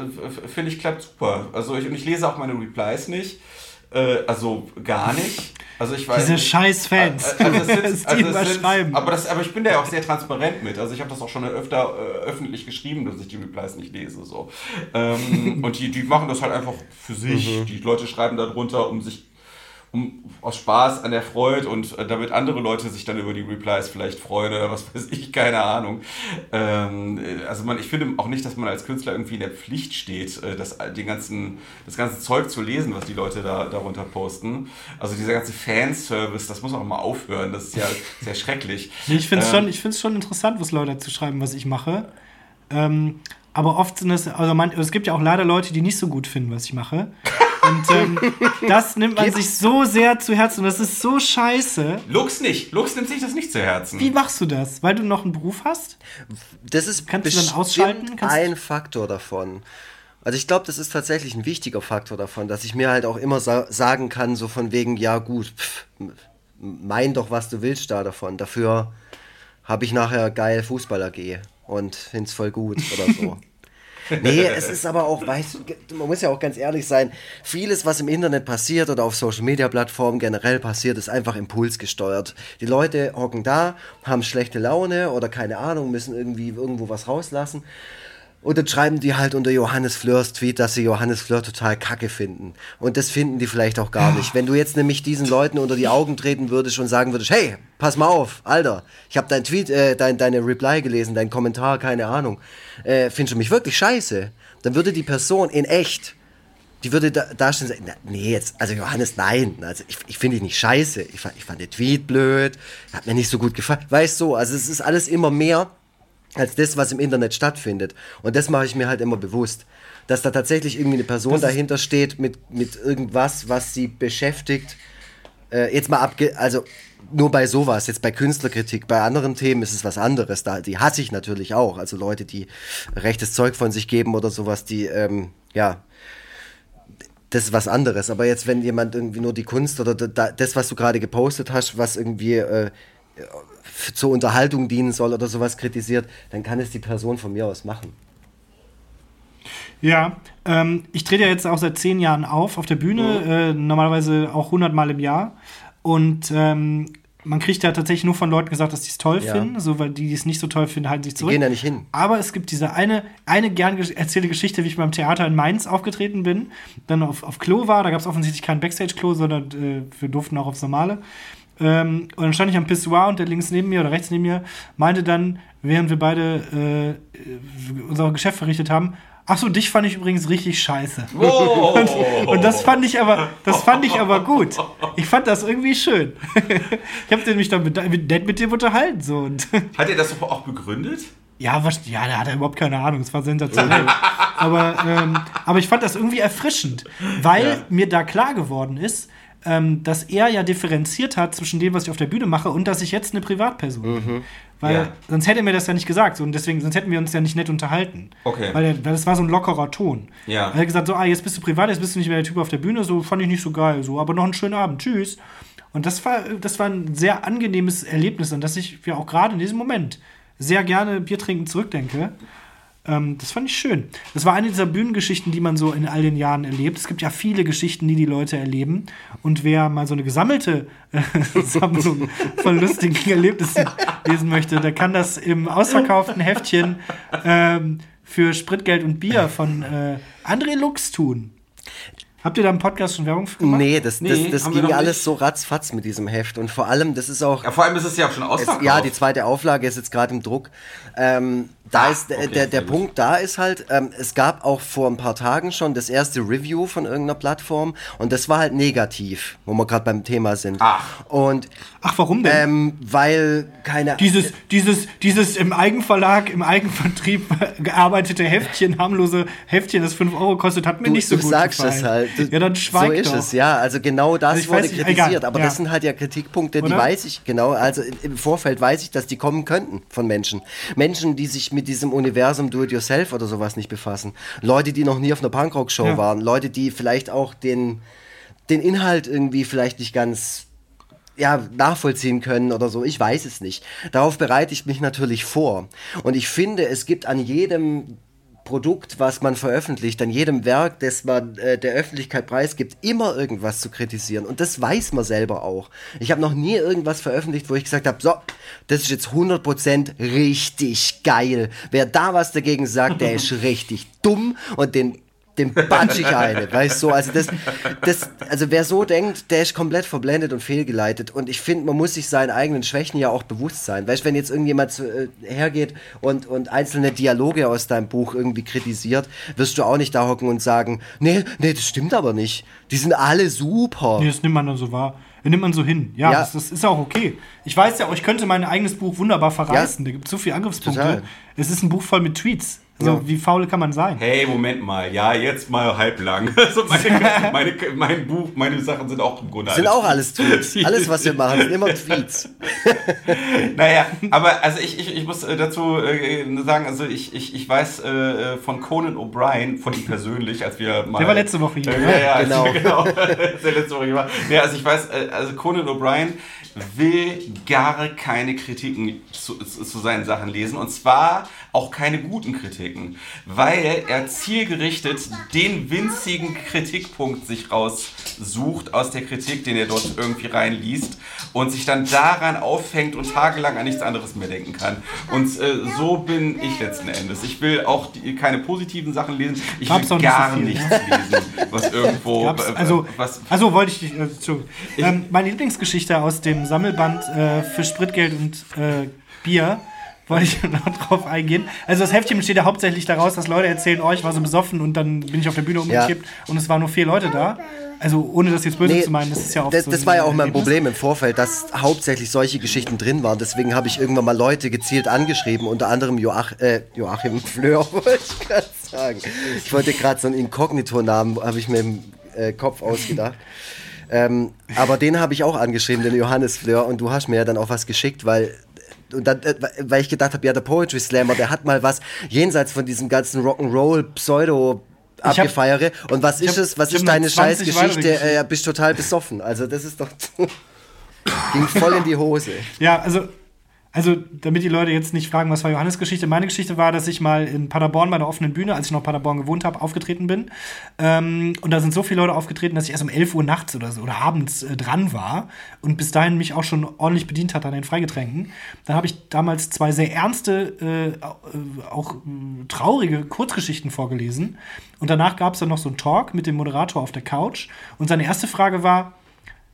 finde ich klappt super. Also ich, und ich lese auch meine Replies nicht. Äh, also gar nicht. Also ich weiß Diese nicht. scheiß Fans. Also es sind, Die also sind, überschreiben. aber, das, aber ich bin da ja auch sehr transparent mit. Also ich habe das auch schon öfter äh, öffentlich geschrieben, dass ich die Replies nicht lese. So. Ähm, und die, die machen das halt einfach für sich. Die Leute schreiben darunter, um sich um, aus Spaß an der Freude und äh, damit andere Leute sich dann über die Replies vielleicht freuen oder was weiß ich, keine Ahnung. Ähm, äh, also man, ich finde auch nicht, dass man als Künstler irgendwie in der Pflicht steht, äh, das, den ganzen, das ganze Zeug zu lesen, was die Leute da darunter posten. Also dieser ganze Fanservice, das muss auch mal aufhören. Das ist ja sehr schrecklich. Nee, ich finde es Ähm, schon, ich schon interessant, was Leute dazu schreiben, was ich mache. Ähm, aber oft sind es, also man, es gibt ja auch leider Leute, die nicht so gut finden, was ich mache. Und ähm, das nimmt man sich so sehr zu Herzen und das ist so scheiße. Lux nicht. Lux nimmt sich das nicht zu Herzen. Wie machst du das? Weil du noch einen Beruf hast? Das ist Kannst du dann ausschalten? Kannst- ein Faktor davon. Also ich glaube, das ist tatsächlich ein wichtiger Faktor davon, dass ich mir halt auch immer sa sagen kann, so von wegen, ja gut, pff, mein doch, was du willst da davon. Dafür habe ich nachher geil Fußball AG und find's voll gut oder so. Nee, es ist aber auch, weißt man muss ja auch ganz ehrlich sein, vieles, was im Internet passiert oder auf Social Media Plattformen generell passiert, ist einfach impulsgesteuert. Die Leute hocken da, haben schlechte Laune oder keine Ahnung, müssen irgendwie irgendwo was rauslassen. Und dann schreiben die halt unter Johannes Fleurs Tweet, dass sie Johannes Fleur total kacke finden. Und das finden die vielleicht auch gar nicht. Wenn du jetzt nämlich diesen Leuten unter die Augen treten würdest und sagen würdest, hey, pass mal auf, Alter, ich habe dein Tweet, äh, dein, deine Reply gelesen, dein Kommentar, keine Ahnung. Äh, findest du mich wirklich scheiße? Dann würde die Person in echt, die würde da, da stehen und sagen, na, nee, jetzt, also Johannes, nein, also ich, ich finde dich nicht scheiße. Ich, fand- ich fand den Tweet blöd, hat mir nicht so gut gefallen. Weißt du, also es ist alles immer mehr als das, was im Internet stattfindet. Und das mache ich mir halt immer bewusst. Dass da tatsächlich irgendwie eine Person Das dahinter steht mit, mit irgendwas, was sie beschäftigt. Äh, jetzt mal abge... Also nur bei sowas, jetzt bei Künstlerkritik, bei anderen Themen ist es was anderes. Da, die hasse ich natürlich auch. Also Leute, die rechtes Zeug von sich geben oder sowas, die, ähm, ja, das ist was anderes. Aber jetzt, wenn jemand irgendwie nur die Kunst oder da, das, was du gerade gepostet hast, was irgendwie äh, zur Unterhaltung dienen soll oder sowas kritisiert, dann kann es die Person von mir aus machen. Ja, ähm, ich trete ja jetzt auch seit zehn Jahren auf auf der Bühne, äh, normalerweise auch 100 Mal im Jahr. Und ähm, man kriegt ja tatsächlich nur von Leuten gesagt, dass die es toll Ja. finden. So, weil die, die es nicht so toll finden, halten sich Die zurück. gehen da nicht hin. Aber es gibt diese eine, eine gern erzählte Geschichte, wie ich beim Theater in Mainz aufgetreten bin, dann auf, auf Klo war. Da gab es offensichtlich kein Backstage-Klo, sondern äh, wir durften auch aufs Normale. Ähm, und dann stand ich am Pissoir und der links neben mir oder rechts neben mir meinte dann, während wir beide äh, unser Geschäft verrichtet haben, ach so, dich fand ich übrigens richtig scheiße. Oh. Und das fand ich aber, das fand ich aber gut. Ich fand das irgendwie schön. ich habe mich dann mit, nett mit dem unterhalten so und Hat er das auch begründet? ja, was, ja, da hat er überhaupt keine Ahnung. Es war sensationell. aber, ähm, aber ich fand das irgendwie erfrischend, weil Ja. mir da klar geworden ist, ähm, dass er ja differenziert hat zwischen dem, was ich auf der Bühne mache und dass ich jetzt eine Privatperson bin. Weil Ja. sonst hätte er mir das ja nicht gesagt. Und deswegen, sonst hätten wir uns ja nicht nett unterhalten. Okay. Weil, er, weil das war so ein lockerer Ton. Ja. Er hat gesagt, so, ah, jetzt bist du privat, jetzt bist du nicht mehr der Typ auf der Bühne. So fand ich nicht so geil. So, aber noch einen schönen Abend. Tschüss. Und das war, das war ein sehr angenehmes Erlebnis, an das ich ja auch gerade in diesem Moment sehr gerne Bier trinken zurückdenke. Ähm, das fand ich schön. Das war eine dieser Bühnengeschichten, die man so in all den Jahren erlebt. Es gibt ja viele Geschichten, die die Leute erleben. Und wer mal so eine gesammelte äh, Sammlung von lustigen Erlebnissen lesen möchte, der kann das im ausverkauften Heftchen ähm, für Spritgeld und Bier von äh, André Lux tun. Habt ihr da im Podcast schon Werbung für gemacht? Nee, das, Nee, das, das ging alles nicht. so ratzfatz mit diesem Heft. Und vor allem, das ist auch. Ja, vor allem ist es ja auch schon Es, ausverkauft. ja, die zweite Auflage ist jetzt gerade im Druck. Ähm, da Ah, ist der, okay, der, der. Punkt da ist halt, ähm, es gab auch vor ein paar Tagen schon das erste Review von irgendeiner Plattform und das war halt negativ, wo wir gerade beim Thema sind. Ach. Und Ach, warum denn? ähm, weil keine Dieses, dieses, dieses im Eigenverlag, im Eigenvertrieb gearbeitete Heftchen, harmlose Heftchen, das 5 Euro kostet, hat mir Du, nicht so du gut sagst gefallen. es halt. Ja, dann schweig so ist doch. es, ja. Also genau das Also wurde nicht, kritisiert. egal, aber ja. das sind halt ja Kritikpunkte, die Oder? weiß ich genau. Also im- im Vorfeld weiß ich, dass die kommen könnten von Menschen. Menschen, die sich mit diesem Universum Do-it-yourself oder sowas nicht befassen. Leute, die noch nie auf einer Punkrock-Show Ja. waren. Leute, die vielleicht auch den, den Inhalt irgendwie vielleicht nicht ganz ja, nachvollziehen können oder so. Ich weiß es nicht. Darauf bereite ich mich natürlich vor. Und ich finde, es gibt an jedem Produkt, was man veröffentlicht, an jedem Werk, das man äh, der Öffentlichkeit preisgibt, immer irgendwas zu kritisieren. Und das weiß man selber auch. Ich habe noch nie irgendwas veröffentlicht, wo ich gesagt habe, so, das ist jetzt 100% richtig geil. Wer da was dagegen sagt, der ist richtig dumm und den dem batsch ich eine, weißt du, so, also das, das, also wer so denkt, der ist komplett verblendet und fehlgeleitet und ich finde, man muss sich seinen eigenen Schwächen ja auch bewusst sein, weißt du, wenn jetzt irgendjemand zu, äh, hergeht und, und einzelne Dialoge aus deinem Buch irgendwie kritisiert, wirst du auch nicht da hocken und sagen, nee, nee, das stimmt aber nicht, die sind alle super. Nee, das nimmt man dann so wahr. Das nimmt man so hin. Ja, Ja. Das, das ist auch okay. Ich weiß ja auch, ich könnte mein eigenes Buch wunderbar verreißen. Da gibt es so viele Angriffspunkte. Total. Es ist ein Buch voll mit Tweets. Also, Ja. wie faul kann man sein? Hey, Moment mal. Ja, jetzt mal halblang. Also meine, meine, mein Buch, meine Sachen sind auch im Grunde Sind alles auch alles Tweets. Alles, was wir machen, sind immer Tweets. Naja, aber also ich, ich, ich muss äh, dazu äh, sagen, also ich, ich, ich weiß äh, von Conan O'Brien, von ihm persönlich, als wir mal... Der war letzte Woche hier, Äh, ne? ja, ja, Genau. genau. genau. Als der letzte Woche hier war. Ja, also ich weiß, also Conan O'Brien will gar keine Kritiken zu, zu seinen Sachen lesen und zwar auch keine guten Kritiken, weil er zielgerichtet den winzigen Kritikpunkt sich raussucht aus der Kritik, den er dort irgendwie reinliest und sich dann daran aufhängt und tagelang an nichts anderes mehr denken kann. Und äh, so bin ich letzten Endes. Ich will auch die, keine positiven Sachen lesen. Ich Gab's will nicht so gar nichts lesen, was irgendwo Gab's, äh, also, was also wollte ich dich. Äh, Entschuldigung. ähm, meine Lieblingsgeschichte aus dem Sammelband äh, für Spritgeld und äh, Bier. Wollte ich noch drauf eingehen. Also das Heftchen besteht ja hauptsächlich daraus, dass Leute erzählen, oh, ich war so besoffen und dann bin ich auf der Bühne umgekippt und es waren nur vier Leute da. Also ohne das jetzt böse Nee, zu meinen, das ist ja auch das, so das war ja auch mein. Problem im Vorfeld, dass hauptsächlich solche Geschichten drin waren. Deswegen habe ich irgendwann mal Leute gezielt angeschrieben, unter anderem Joach, äh, Joachim Fleur, wollte ich gerade sagen. Ich wollte gerade so einen Inkognito-Namen, habe ich mir im äh, Kopf ausgedacht. Ähm, aber den habe ich auch angeschrieben, den Johannes Fleur, und du hast mir ja dann auch was geschickt, weil und dann, äh, weil ich gedacht habe, ja, der Poetry Slammer, der hat mal was jenseits von diesem ganzen Rock'n'Roll, Pseudo hab- abgefeiere. Und was ist hab- es? Was hab ist deine 20 weitere Scheißgeschichte? Äh, bist total besoffen. Also das ist doch ging voll in die Hose. Ja, also, also damit die Leute jetzt nicht fragen, was war Johannes Geschichte. Meine Geschichte war, dass ich mal in Paderborn bei der offenen Bühne, als ich noch in Paderborn gewohnt habe, aufgetreten bin. Ähm, und da sind so viele Leute aufgetreten, dass ich erst um 11 Uhr nachts oder so oder abends äh, dran war und bis dahin mich auch schon ordentlich bedient hat an den Freigetränken. Dann habe ich damals zwei sehr ernste, äh, auch äh, traurige Kurzgeschichten vorgelesen. Und danach gab es dann noch so einen Talk mit dem Moderator auf der Couch. Und seine erste Frage war,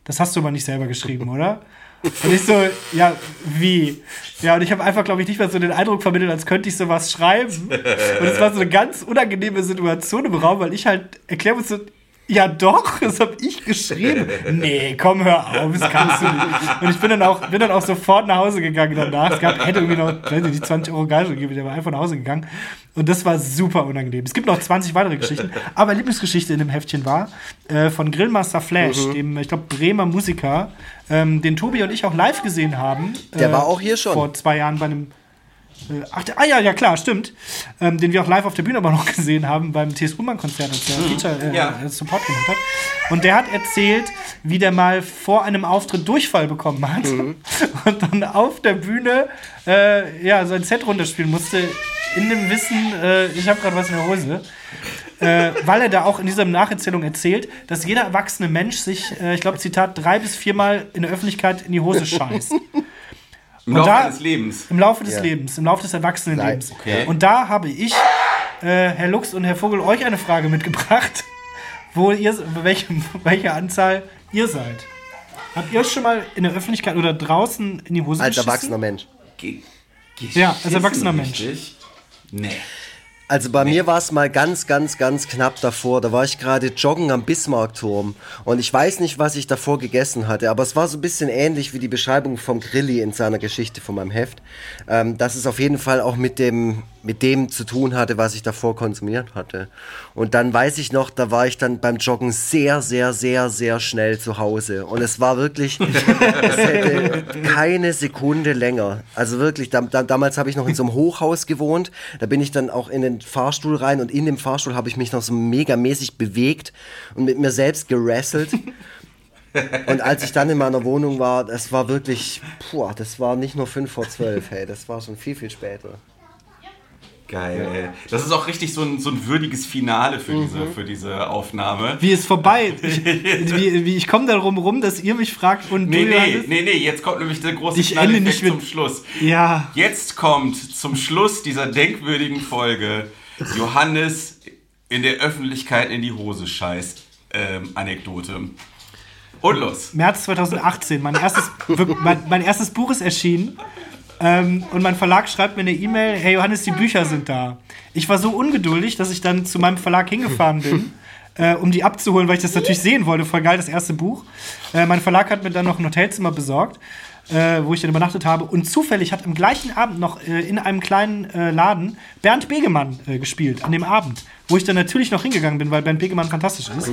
das hast du aber nicht selber geschrieben, oder? Und ich so, ja, wie? Ja, und ich habe einfach, glaube ich, nicht mal so den Eindruck vermittelt, als könnte ich sowas schreiben. Und es war so eine ganz unangenehme Situation im Raum, weil ich halt erklären musste, ja doch, das habe ich geschrieben. Nee, komm, hör auf, das kannst du nicht. Und ich bin dann auch, bin dann auch sofort nach Hause gegangen danach. Es gab, hätte irgendwie noch, weiß ich nicht, 20 Euro Gage gegeben, der war einfach nach Hause gegangen. Und das war super unangenehm. Es gibt noch 20 weitere Geschichten. Aber Lieblingsgeschichte in dem Heftchen war äh, von Grillmaster Flash, dem, ich glaube, Bremer Musiker, ähm, den Tobi und ich auch live gesehen haben. Der äh, war auch hier schon. Vor zwei Jahren bei einem äh, Ach, der, ah ja, ja klar, stimmt. Ähm, den wir auch live auf der Bühne aber noch gesehen haben beim T.S. Ullmann-Konzert, als der Feature äh, Ja. äh, Support gemacht hat. Und der hat erzählt, wie der mal vor einem Auftritt Durchfall bekommen hat und dann auf der Bühne äh, ja, sein Set runterspielen musste, in dem Wissen, äh, ich habe gerade was in der Hose. Äh, weil er da auch in dieser Nacherzählung erzählt, dass jeder erwachsene Mensch sich, äh, ich glaube, Zitat, drei bis viermal in der Öffentlichkeit in die Hose scheißt. Im Laufe da- eines Lebens. Im Laufe des Ja. Lebens, im Laufe des Erwachsenenlebens. Okay. Und da habe ich, äh, Herr Lux und Herr Vogel, euch eine Frage mitgebracht, wo ihr, welche, welche Anzahl ihr seid. Habt ihr euch schon mal in der Öffentlichkeit oder draußen in die Hose Als geschissen? erwachsener Mensch. Ge Ja, als geschissen, erwachsener Mensch. richtig? Nee. Also bei mir war es mal ganz, ganz, ganz knapp davor. Da war ich gerade joggen am Bismarckturm. Und ich weiß nicht, was ich davor gegessen hatte, aber es war so ein bisschen ähnlich wie die Beschreibung vom Grilli in seiner Geschichte von meinem Heft. Ähm, dass es auf jeden Fall auch mit dem, mit dem zu tun hatte, was ich davor konsumiert hatte. Und dann weiß ich noch, da war ich dann beim Joggen sehr, sehr, sehr, sehr schnell zu Hause. Und es war wirklich, es hätte keine Sekunde länger. Also wirklich, da, da, damals habe ich noch in so einem Hochhaus gewohnt. Da bin ich dann auch in den Fahrstuhl rein und in dem Fahrstuhl habe ich mich noch so megamäßig bewegt und mit mir selbst gerasselt. Und als ich dann in meiner Wohnung war, das war wirklich, puh, das war nicht nur 5 vor 12, hey, das war schon viel, viel später. Geil, ey. Das ist auch richtig so ein, so ein würdiges Finale für, diese, für diese Aufnahme. Wie ist vorbei? Ich, wie, wie, ich komme darum rum, dass ihr mich fragt und Nee, du nee, nee, nee, jetzt kommt nämlich der große Ich ende nicht zum Schluss. Ja. Jetzt kommt zum Schluss dieser denkwürdigen Folge Johannes in der Öffentlichkeit in die Hose scheißt. Ähm, Anekdote. Und los. März 2018. Mein erstes, mein, mein erstes Buch ist erschienen. Ähm, und mein Verlag schreibt mir eine E-Mail: Hey Johannes, die Bücher sind da. Ich war so ungeduldig, dass ich dann zu meinem Verlag hingefahren bin, äh, um die abzuholen, weil ich das natürlich sehen wollte. Voll geil, das erste Buch. Äh, mein Verlag hat mir dann noch ein Hotelzimmer besorgt, äh, wo ich dann übernachtet habe. Und zufällig hat am gleichen Abend noch äh, in einem kleinen äh, Laden Bernd Begemann äh, gespielt, an dem Abend. Wo ich dann natürlich noch hingegangen bin, weil Bernd Begemann fantastisch ist.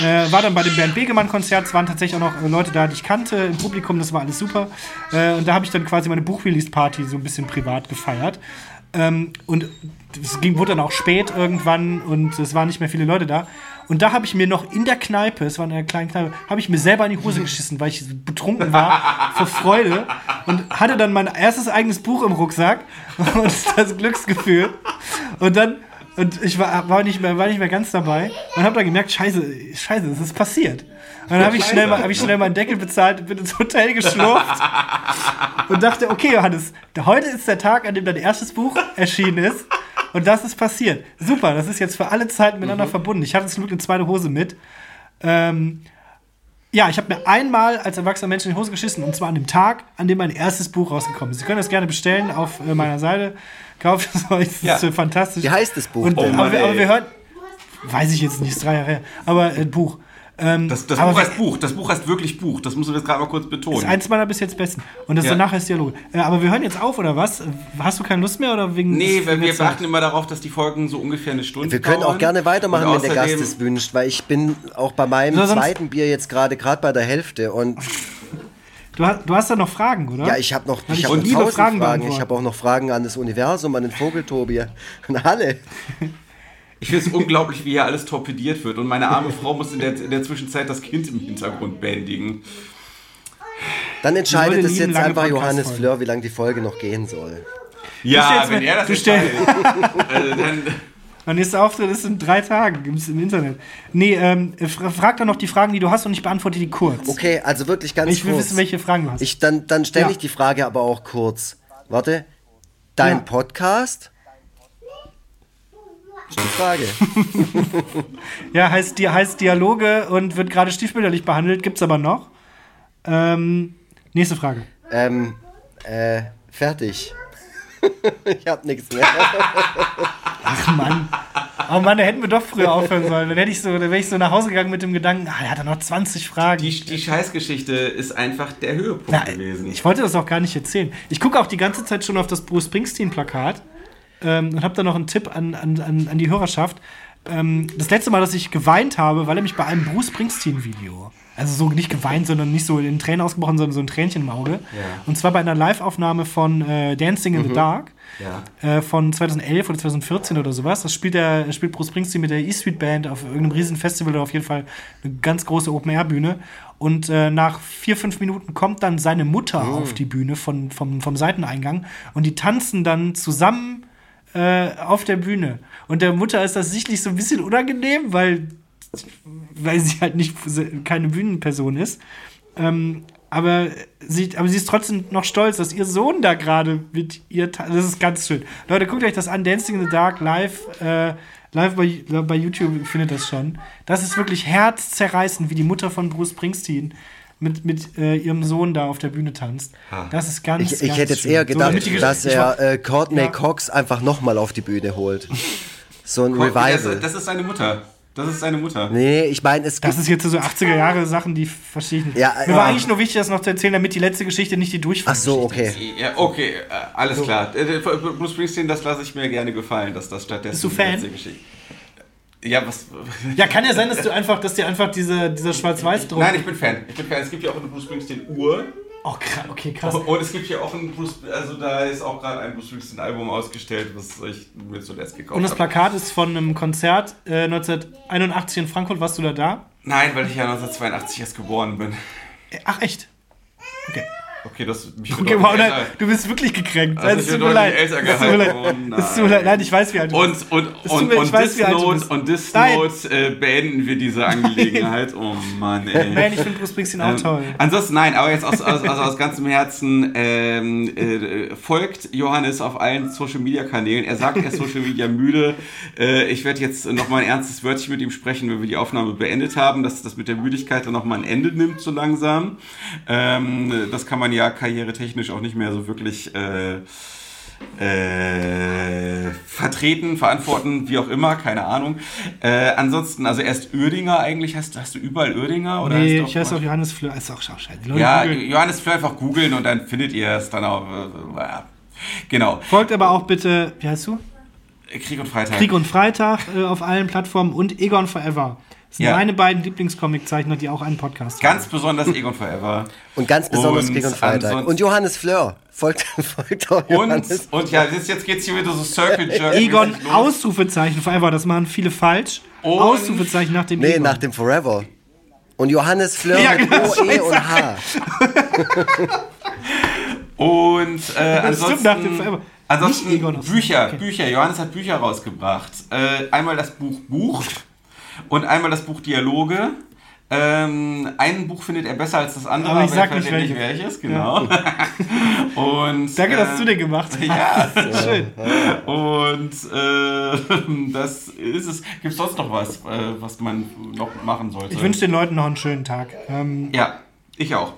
Äh, war dann bei dem Bernd Begemann-Konzert, es waren tatsächlich auch noch äh, Leute da, die ich kannte im Publikum, das war alles super. Äh, und da habe ich dann quasi meine Buchrelease-Party so ein bisschen privat gefeiert. Ähm, und es ging, wurde dann auch spät irgendwann und es waren nicht mehr viele Leute da. Und da habe ich mir noch in der Kneipe, es war in einer kleinen Kneipe, habe ich mir selber in die Hose geschissen, weil ich betrunken war vor Freude und hatte dann mein erstes eigenes Buch im Rucksack und das Glücksgefühl. Und dann und ich war, war, nicht mehr, war nicht mehr ganz dabei und habe dann gemerkt, scheiße, scheiße, das ist passiert. Und dann habe ich, schnell mal- hab ich schnell meinen Deckel bezahlt und bin ins Hotel geschlurft und dachte, okay, Johannes, heute ist der Tag, an dem dein erstes Buch erschienen ist. Und das ist passiert. Super, das ist jetzt für alle Zeiten miteinander verbunden. Ich hatte zum Glück eine zweite Hose mit. Ähm, ja, ich habe mir einmal als erwachsener Mensch in die Hose geschissen. Und zwar an dem Tag, an dem mein erstes Buch rausgekommen ist. Sie können das gerne bestellen auf äh, meiner Seite. Kauft es euch, das Ja. ist äh, fantastisch. Wie heißt das Buch Und, äh, Mann, aber, wir, aber wir hören, weiß ich jetzt nicht, ist drei Jahre her, aber äh, Buch. Ähm, Das, das Buch heißt Buch. Das Buch heißt wirklich Buch. Das müssen wir jetzt gerade mal kurz ist betonen. eins meiner bis jetzt besten. Und das Ja. danach heißt Dialog. Äh, aber wir hören jetzt auf, oder was? Hast du keine Lust mehr oder wegen Nee, weil wir achten immer darauf, dass die Folgen so ungefähr eine Stunde Wir können dauern. auch gerne weitermachen, wenn der Gast es wünscht, weil ich bin auch bei meinem So, zweiten Bier jetzt gerade gerade bei der Hälfte und Du hast, du hast da noch Fragen, oder? ja, ich habe noch ich ich habe noch tausend Fragen Fragen. Ich habe auch noch Fragen an das Universum, an den Vogeltobi, an alle. Ich finde es unglaublich, wie hier alles torpediert wird. Und meine arme Frau muss in der, in der Zwischenzeit das Kind im Hintergrund bändigen. Dann entscheidet es jetzt einfach Johannes. Fleur, wie lange die Folge noch gehen soll. Ja, wenn mir- er das entscheidet, äh, dann... Mein nächster Auftritt ist in drei Tagen gibt's im Internet. Nee, ähm, fra- frag dann noch die Fragen, die du hast und ich beantworte die kurz. Okay, also wirklich ganz Ich will kurz. wissen, welche Fragen du hast. ich, dann dann stelle Ja. ich die Frage aber auch kurz. Warte. Dein Ja. Podcast? Ist die Frage. ja, heißt, die, heißt Dialoge und wird gerade stiefmütterlich behandelt, gibt's aber noch. Ähm, nächste Frage. ähm, äh, fertig. ich hab nichts mehr. Ach Mann. Oh Mann, da hätten wir doch früher aufhören sollen. Dann hätte ich so, dann wäre ich so nach Hause gegangen mit dem Gedanken, ah, er hat da noch 20 Fragen. Die, die Scheißgeschichte ist einfach der Höhepunkt Na, gewesen. ich wollte das auch gar nicht erzählen. Ich gucke auch die ganze Zeit schon auf das Bruce Springsteen-Plakat ähm, und habe da noch einen Tipp an, an, an, die Hörerschaft. Ähm, das letzte Mal, dass ich geweint habe, weil er mich bei einem Bruce Springsteen-Video, also so nicht geweint, sondern nicht so in Tränen ausgebrochen, sondern so ein Tränchen im Auge. Und zwar bei einer Live-Aufnahme von äh, Dancing in the Dark Ja. äh, von 2011 oder 2014 oder sowas. Das spielt, der, spielt Bruce Springsteen mit der E-Street Band auf irgendeinem riesen Festival oder auf jeden Fall eine ganz große Open-Air-Bühne. Und äh, nach vier, fünf Minuten kommt dann seine Mutter auf die Bühne von, vom, vom Seiteneingang und die tanzen dann zusammen äh, auf der Bühne. Und der Mutter ist das sichtlich so ein bisschen unangenehm, weil, weil sie halt nicht keine Bühnenperson ist. Ähm, aber sie, aber sie ist trotzdem noch stolz, dass ihr Sohn da gerade mit ihr. Das ist ganz schön. Leute, guckt euch das an. Dancing in the Dark live, äh, live bei, bei YouTube findet das schon. Das ist wirklich herzzerreißend, wie die Mutter von Bruce Springsteen mit, mit äh, ihrem Sohn da auf der Bühne tanzt. Das ist ganz, Ich, ich ganz hätte jetzt schön. eher So, gedacht, die Gesch- dass war- er äh, Courtney Ja. Cox einfach nochmal auf die Bühne holt. So ein Das, Revival. das ist seine Mutter. Das ist seine Mutter. Nee, ich meine, es Das ist jetzt so 80er Jahre Sachen, die verstehe ich nicht. Ja, Mir war äh, eigentlich nur wichtig, das noch zu erzählen, damit die letzte Geschichte nicht die Ach Durchfallgeschichte so, okay. ist. Ja, okay, äh, alles klar. Äh, Bruce Springsteen, das lasse ich mir gerne gefallen, dass das stattdessen Bist du die Fan? letzte Geschichte. Ja, was. Ja, kann ja sein, dass du einfach, dass dir einfach diese, dieser Schwarz-Weiß-Druck. Nein, ich bin Fan. Ich bin Fan. Es gibt ja auch eine Bruce Springsteen-Uhr. Oh, krass, okay, krass. Und es gibt ja auch ein Bruce, also da ist auch gerade ein Bruce Springsteen Album ausgestellt, was ich mir zuletzt gekauft Und das habe. Plakat ist von einem Konzert äh, 1981 in Frankfurt. Warst du da da? Nein, weil ich ja 1982 erst geboren bin. Äh, Ach, echt? Okay. Okay, das mich Okay, wow, nein, du bist wirklich gekränkt. Also es ich tut mir leid. Es tut mir leid. Es tut mir leid. Nein, ich weiß, wie alt du Und, bist. und, Es und, ich und weiß, bist. und this Nein. Note äh, beenden wir diese Angelegenheit. Oh Mann, ey. Nein, ich finde Bruce Springsteen auch Ähm, toll. Ansonsten, nein, aber jetzt aus, aus, also aus ganzem Herzen ähm, äh, folgt Johannes auf allen Social Media Kanälen. Er sagt, er ist Social Media müde. Äh, ich werde jetzt nochmal ein ernstes Wörtchen mit ihm sprechen, wenn wir die Aufnahme beendet haben, dass das mit der Müdigkeit dann nochmal ein Ende nimmt, so langsam. Ähm, das kann man ja karrieretechnisch auch nicht mehr so wirklich. Äh, äh, vertreten, verantworten, wie auch immer, keine Ahnung. Äh, ansonsten, also erst Uerdinger eigentlich, hast, hast du überall Uerdinger? Oder Nee, ich heiße auch Johannes Fleur. Ist auch scheiße. Ja, googeln. Johannes Fleur einfach googeln und dann findet ihr es dann auch. Äh. Genau. Folgt aber auch bitte, wie heißt du? Krieg und Freitag. Krieg und Freitag äh, auf allen Plattformen und Egon Forever. Das sind Ja. meine beiden Lieblingscomiczeichner, die auch einen Podcast Ganz besonders Egon Forever. Und ganz besonders Und und Freitag. Und Johannes Fleur. Folgt, folgt auch Johannes. Und, und ja, jetzt, jetzt geht's hier wieder so Circle Jerk. haben. Egon. Ausrufezeichen Forever, das machen viele falsch. Und- Ausrufezeichen nach dem Nee, Egon. nach dem Forever. Und Johannes Fleur Ja, mit genau, O, E und H. Und äh, ansonsten, stimmt, nach dem Forever. ansonsten Egon Bücher, okay. Bücher. Johannes hat Bücher rausgebracht. Äh, einmal das Buch Buch und einmal das Buch Dialoge. Ähm, ein Buch findet er besser als das andere, Aber ich sag er nicht verrät welches. Genau. und Danke, dass äh, du den gemacht hast. Ja, Schön. und äh, das ist es. Gibt es sonst noch was, äh, was man noch machen sollte? Ich wünsche den Leuten noch einen schönen Tag. Ähm, Ja, ich auch.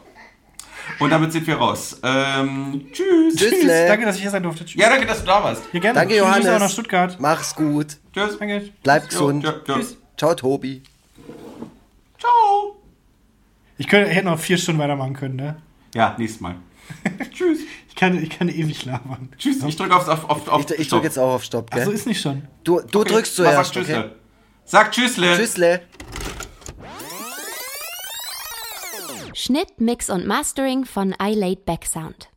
Und damit sind wir raus. Ähm, tschüss. Tschüssle. danke, dass ich hier sein durfte. Tschüss. Ja, danke, dass du da warst. Hier gerne. Danke, Johannes. auch nach Stuttgart. Mach's gut. Tschüss. Danke. Bleib gesund. Ja, ja, ja. Tschüss. Ciao, Tobi. Ciao. Ich könnte, hätte noch vier Stunden weitermachen können, ne? Ja, nächstes Mal. Tschüss. Ich kann, ich kann ewig labern. Tschüss. Ich drücke auf, auf, auf, auf Ich, ich Stopp. drück jetzt auch auf Stopp, Ach so gell? ist nicht schon. Du, du Okay. drückst zuerst, Sag okay? Tschüssle. Sag Tschüssle. Tschüssle. Schnitt, Mix und Mastering von iLaid Back Sound.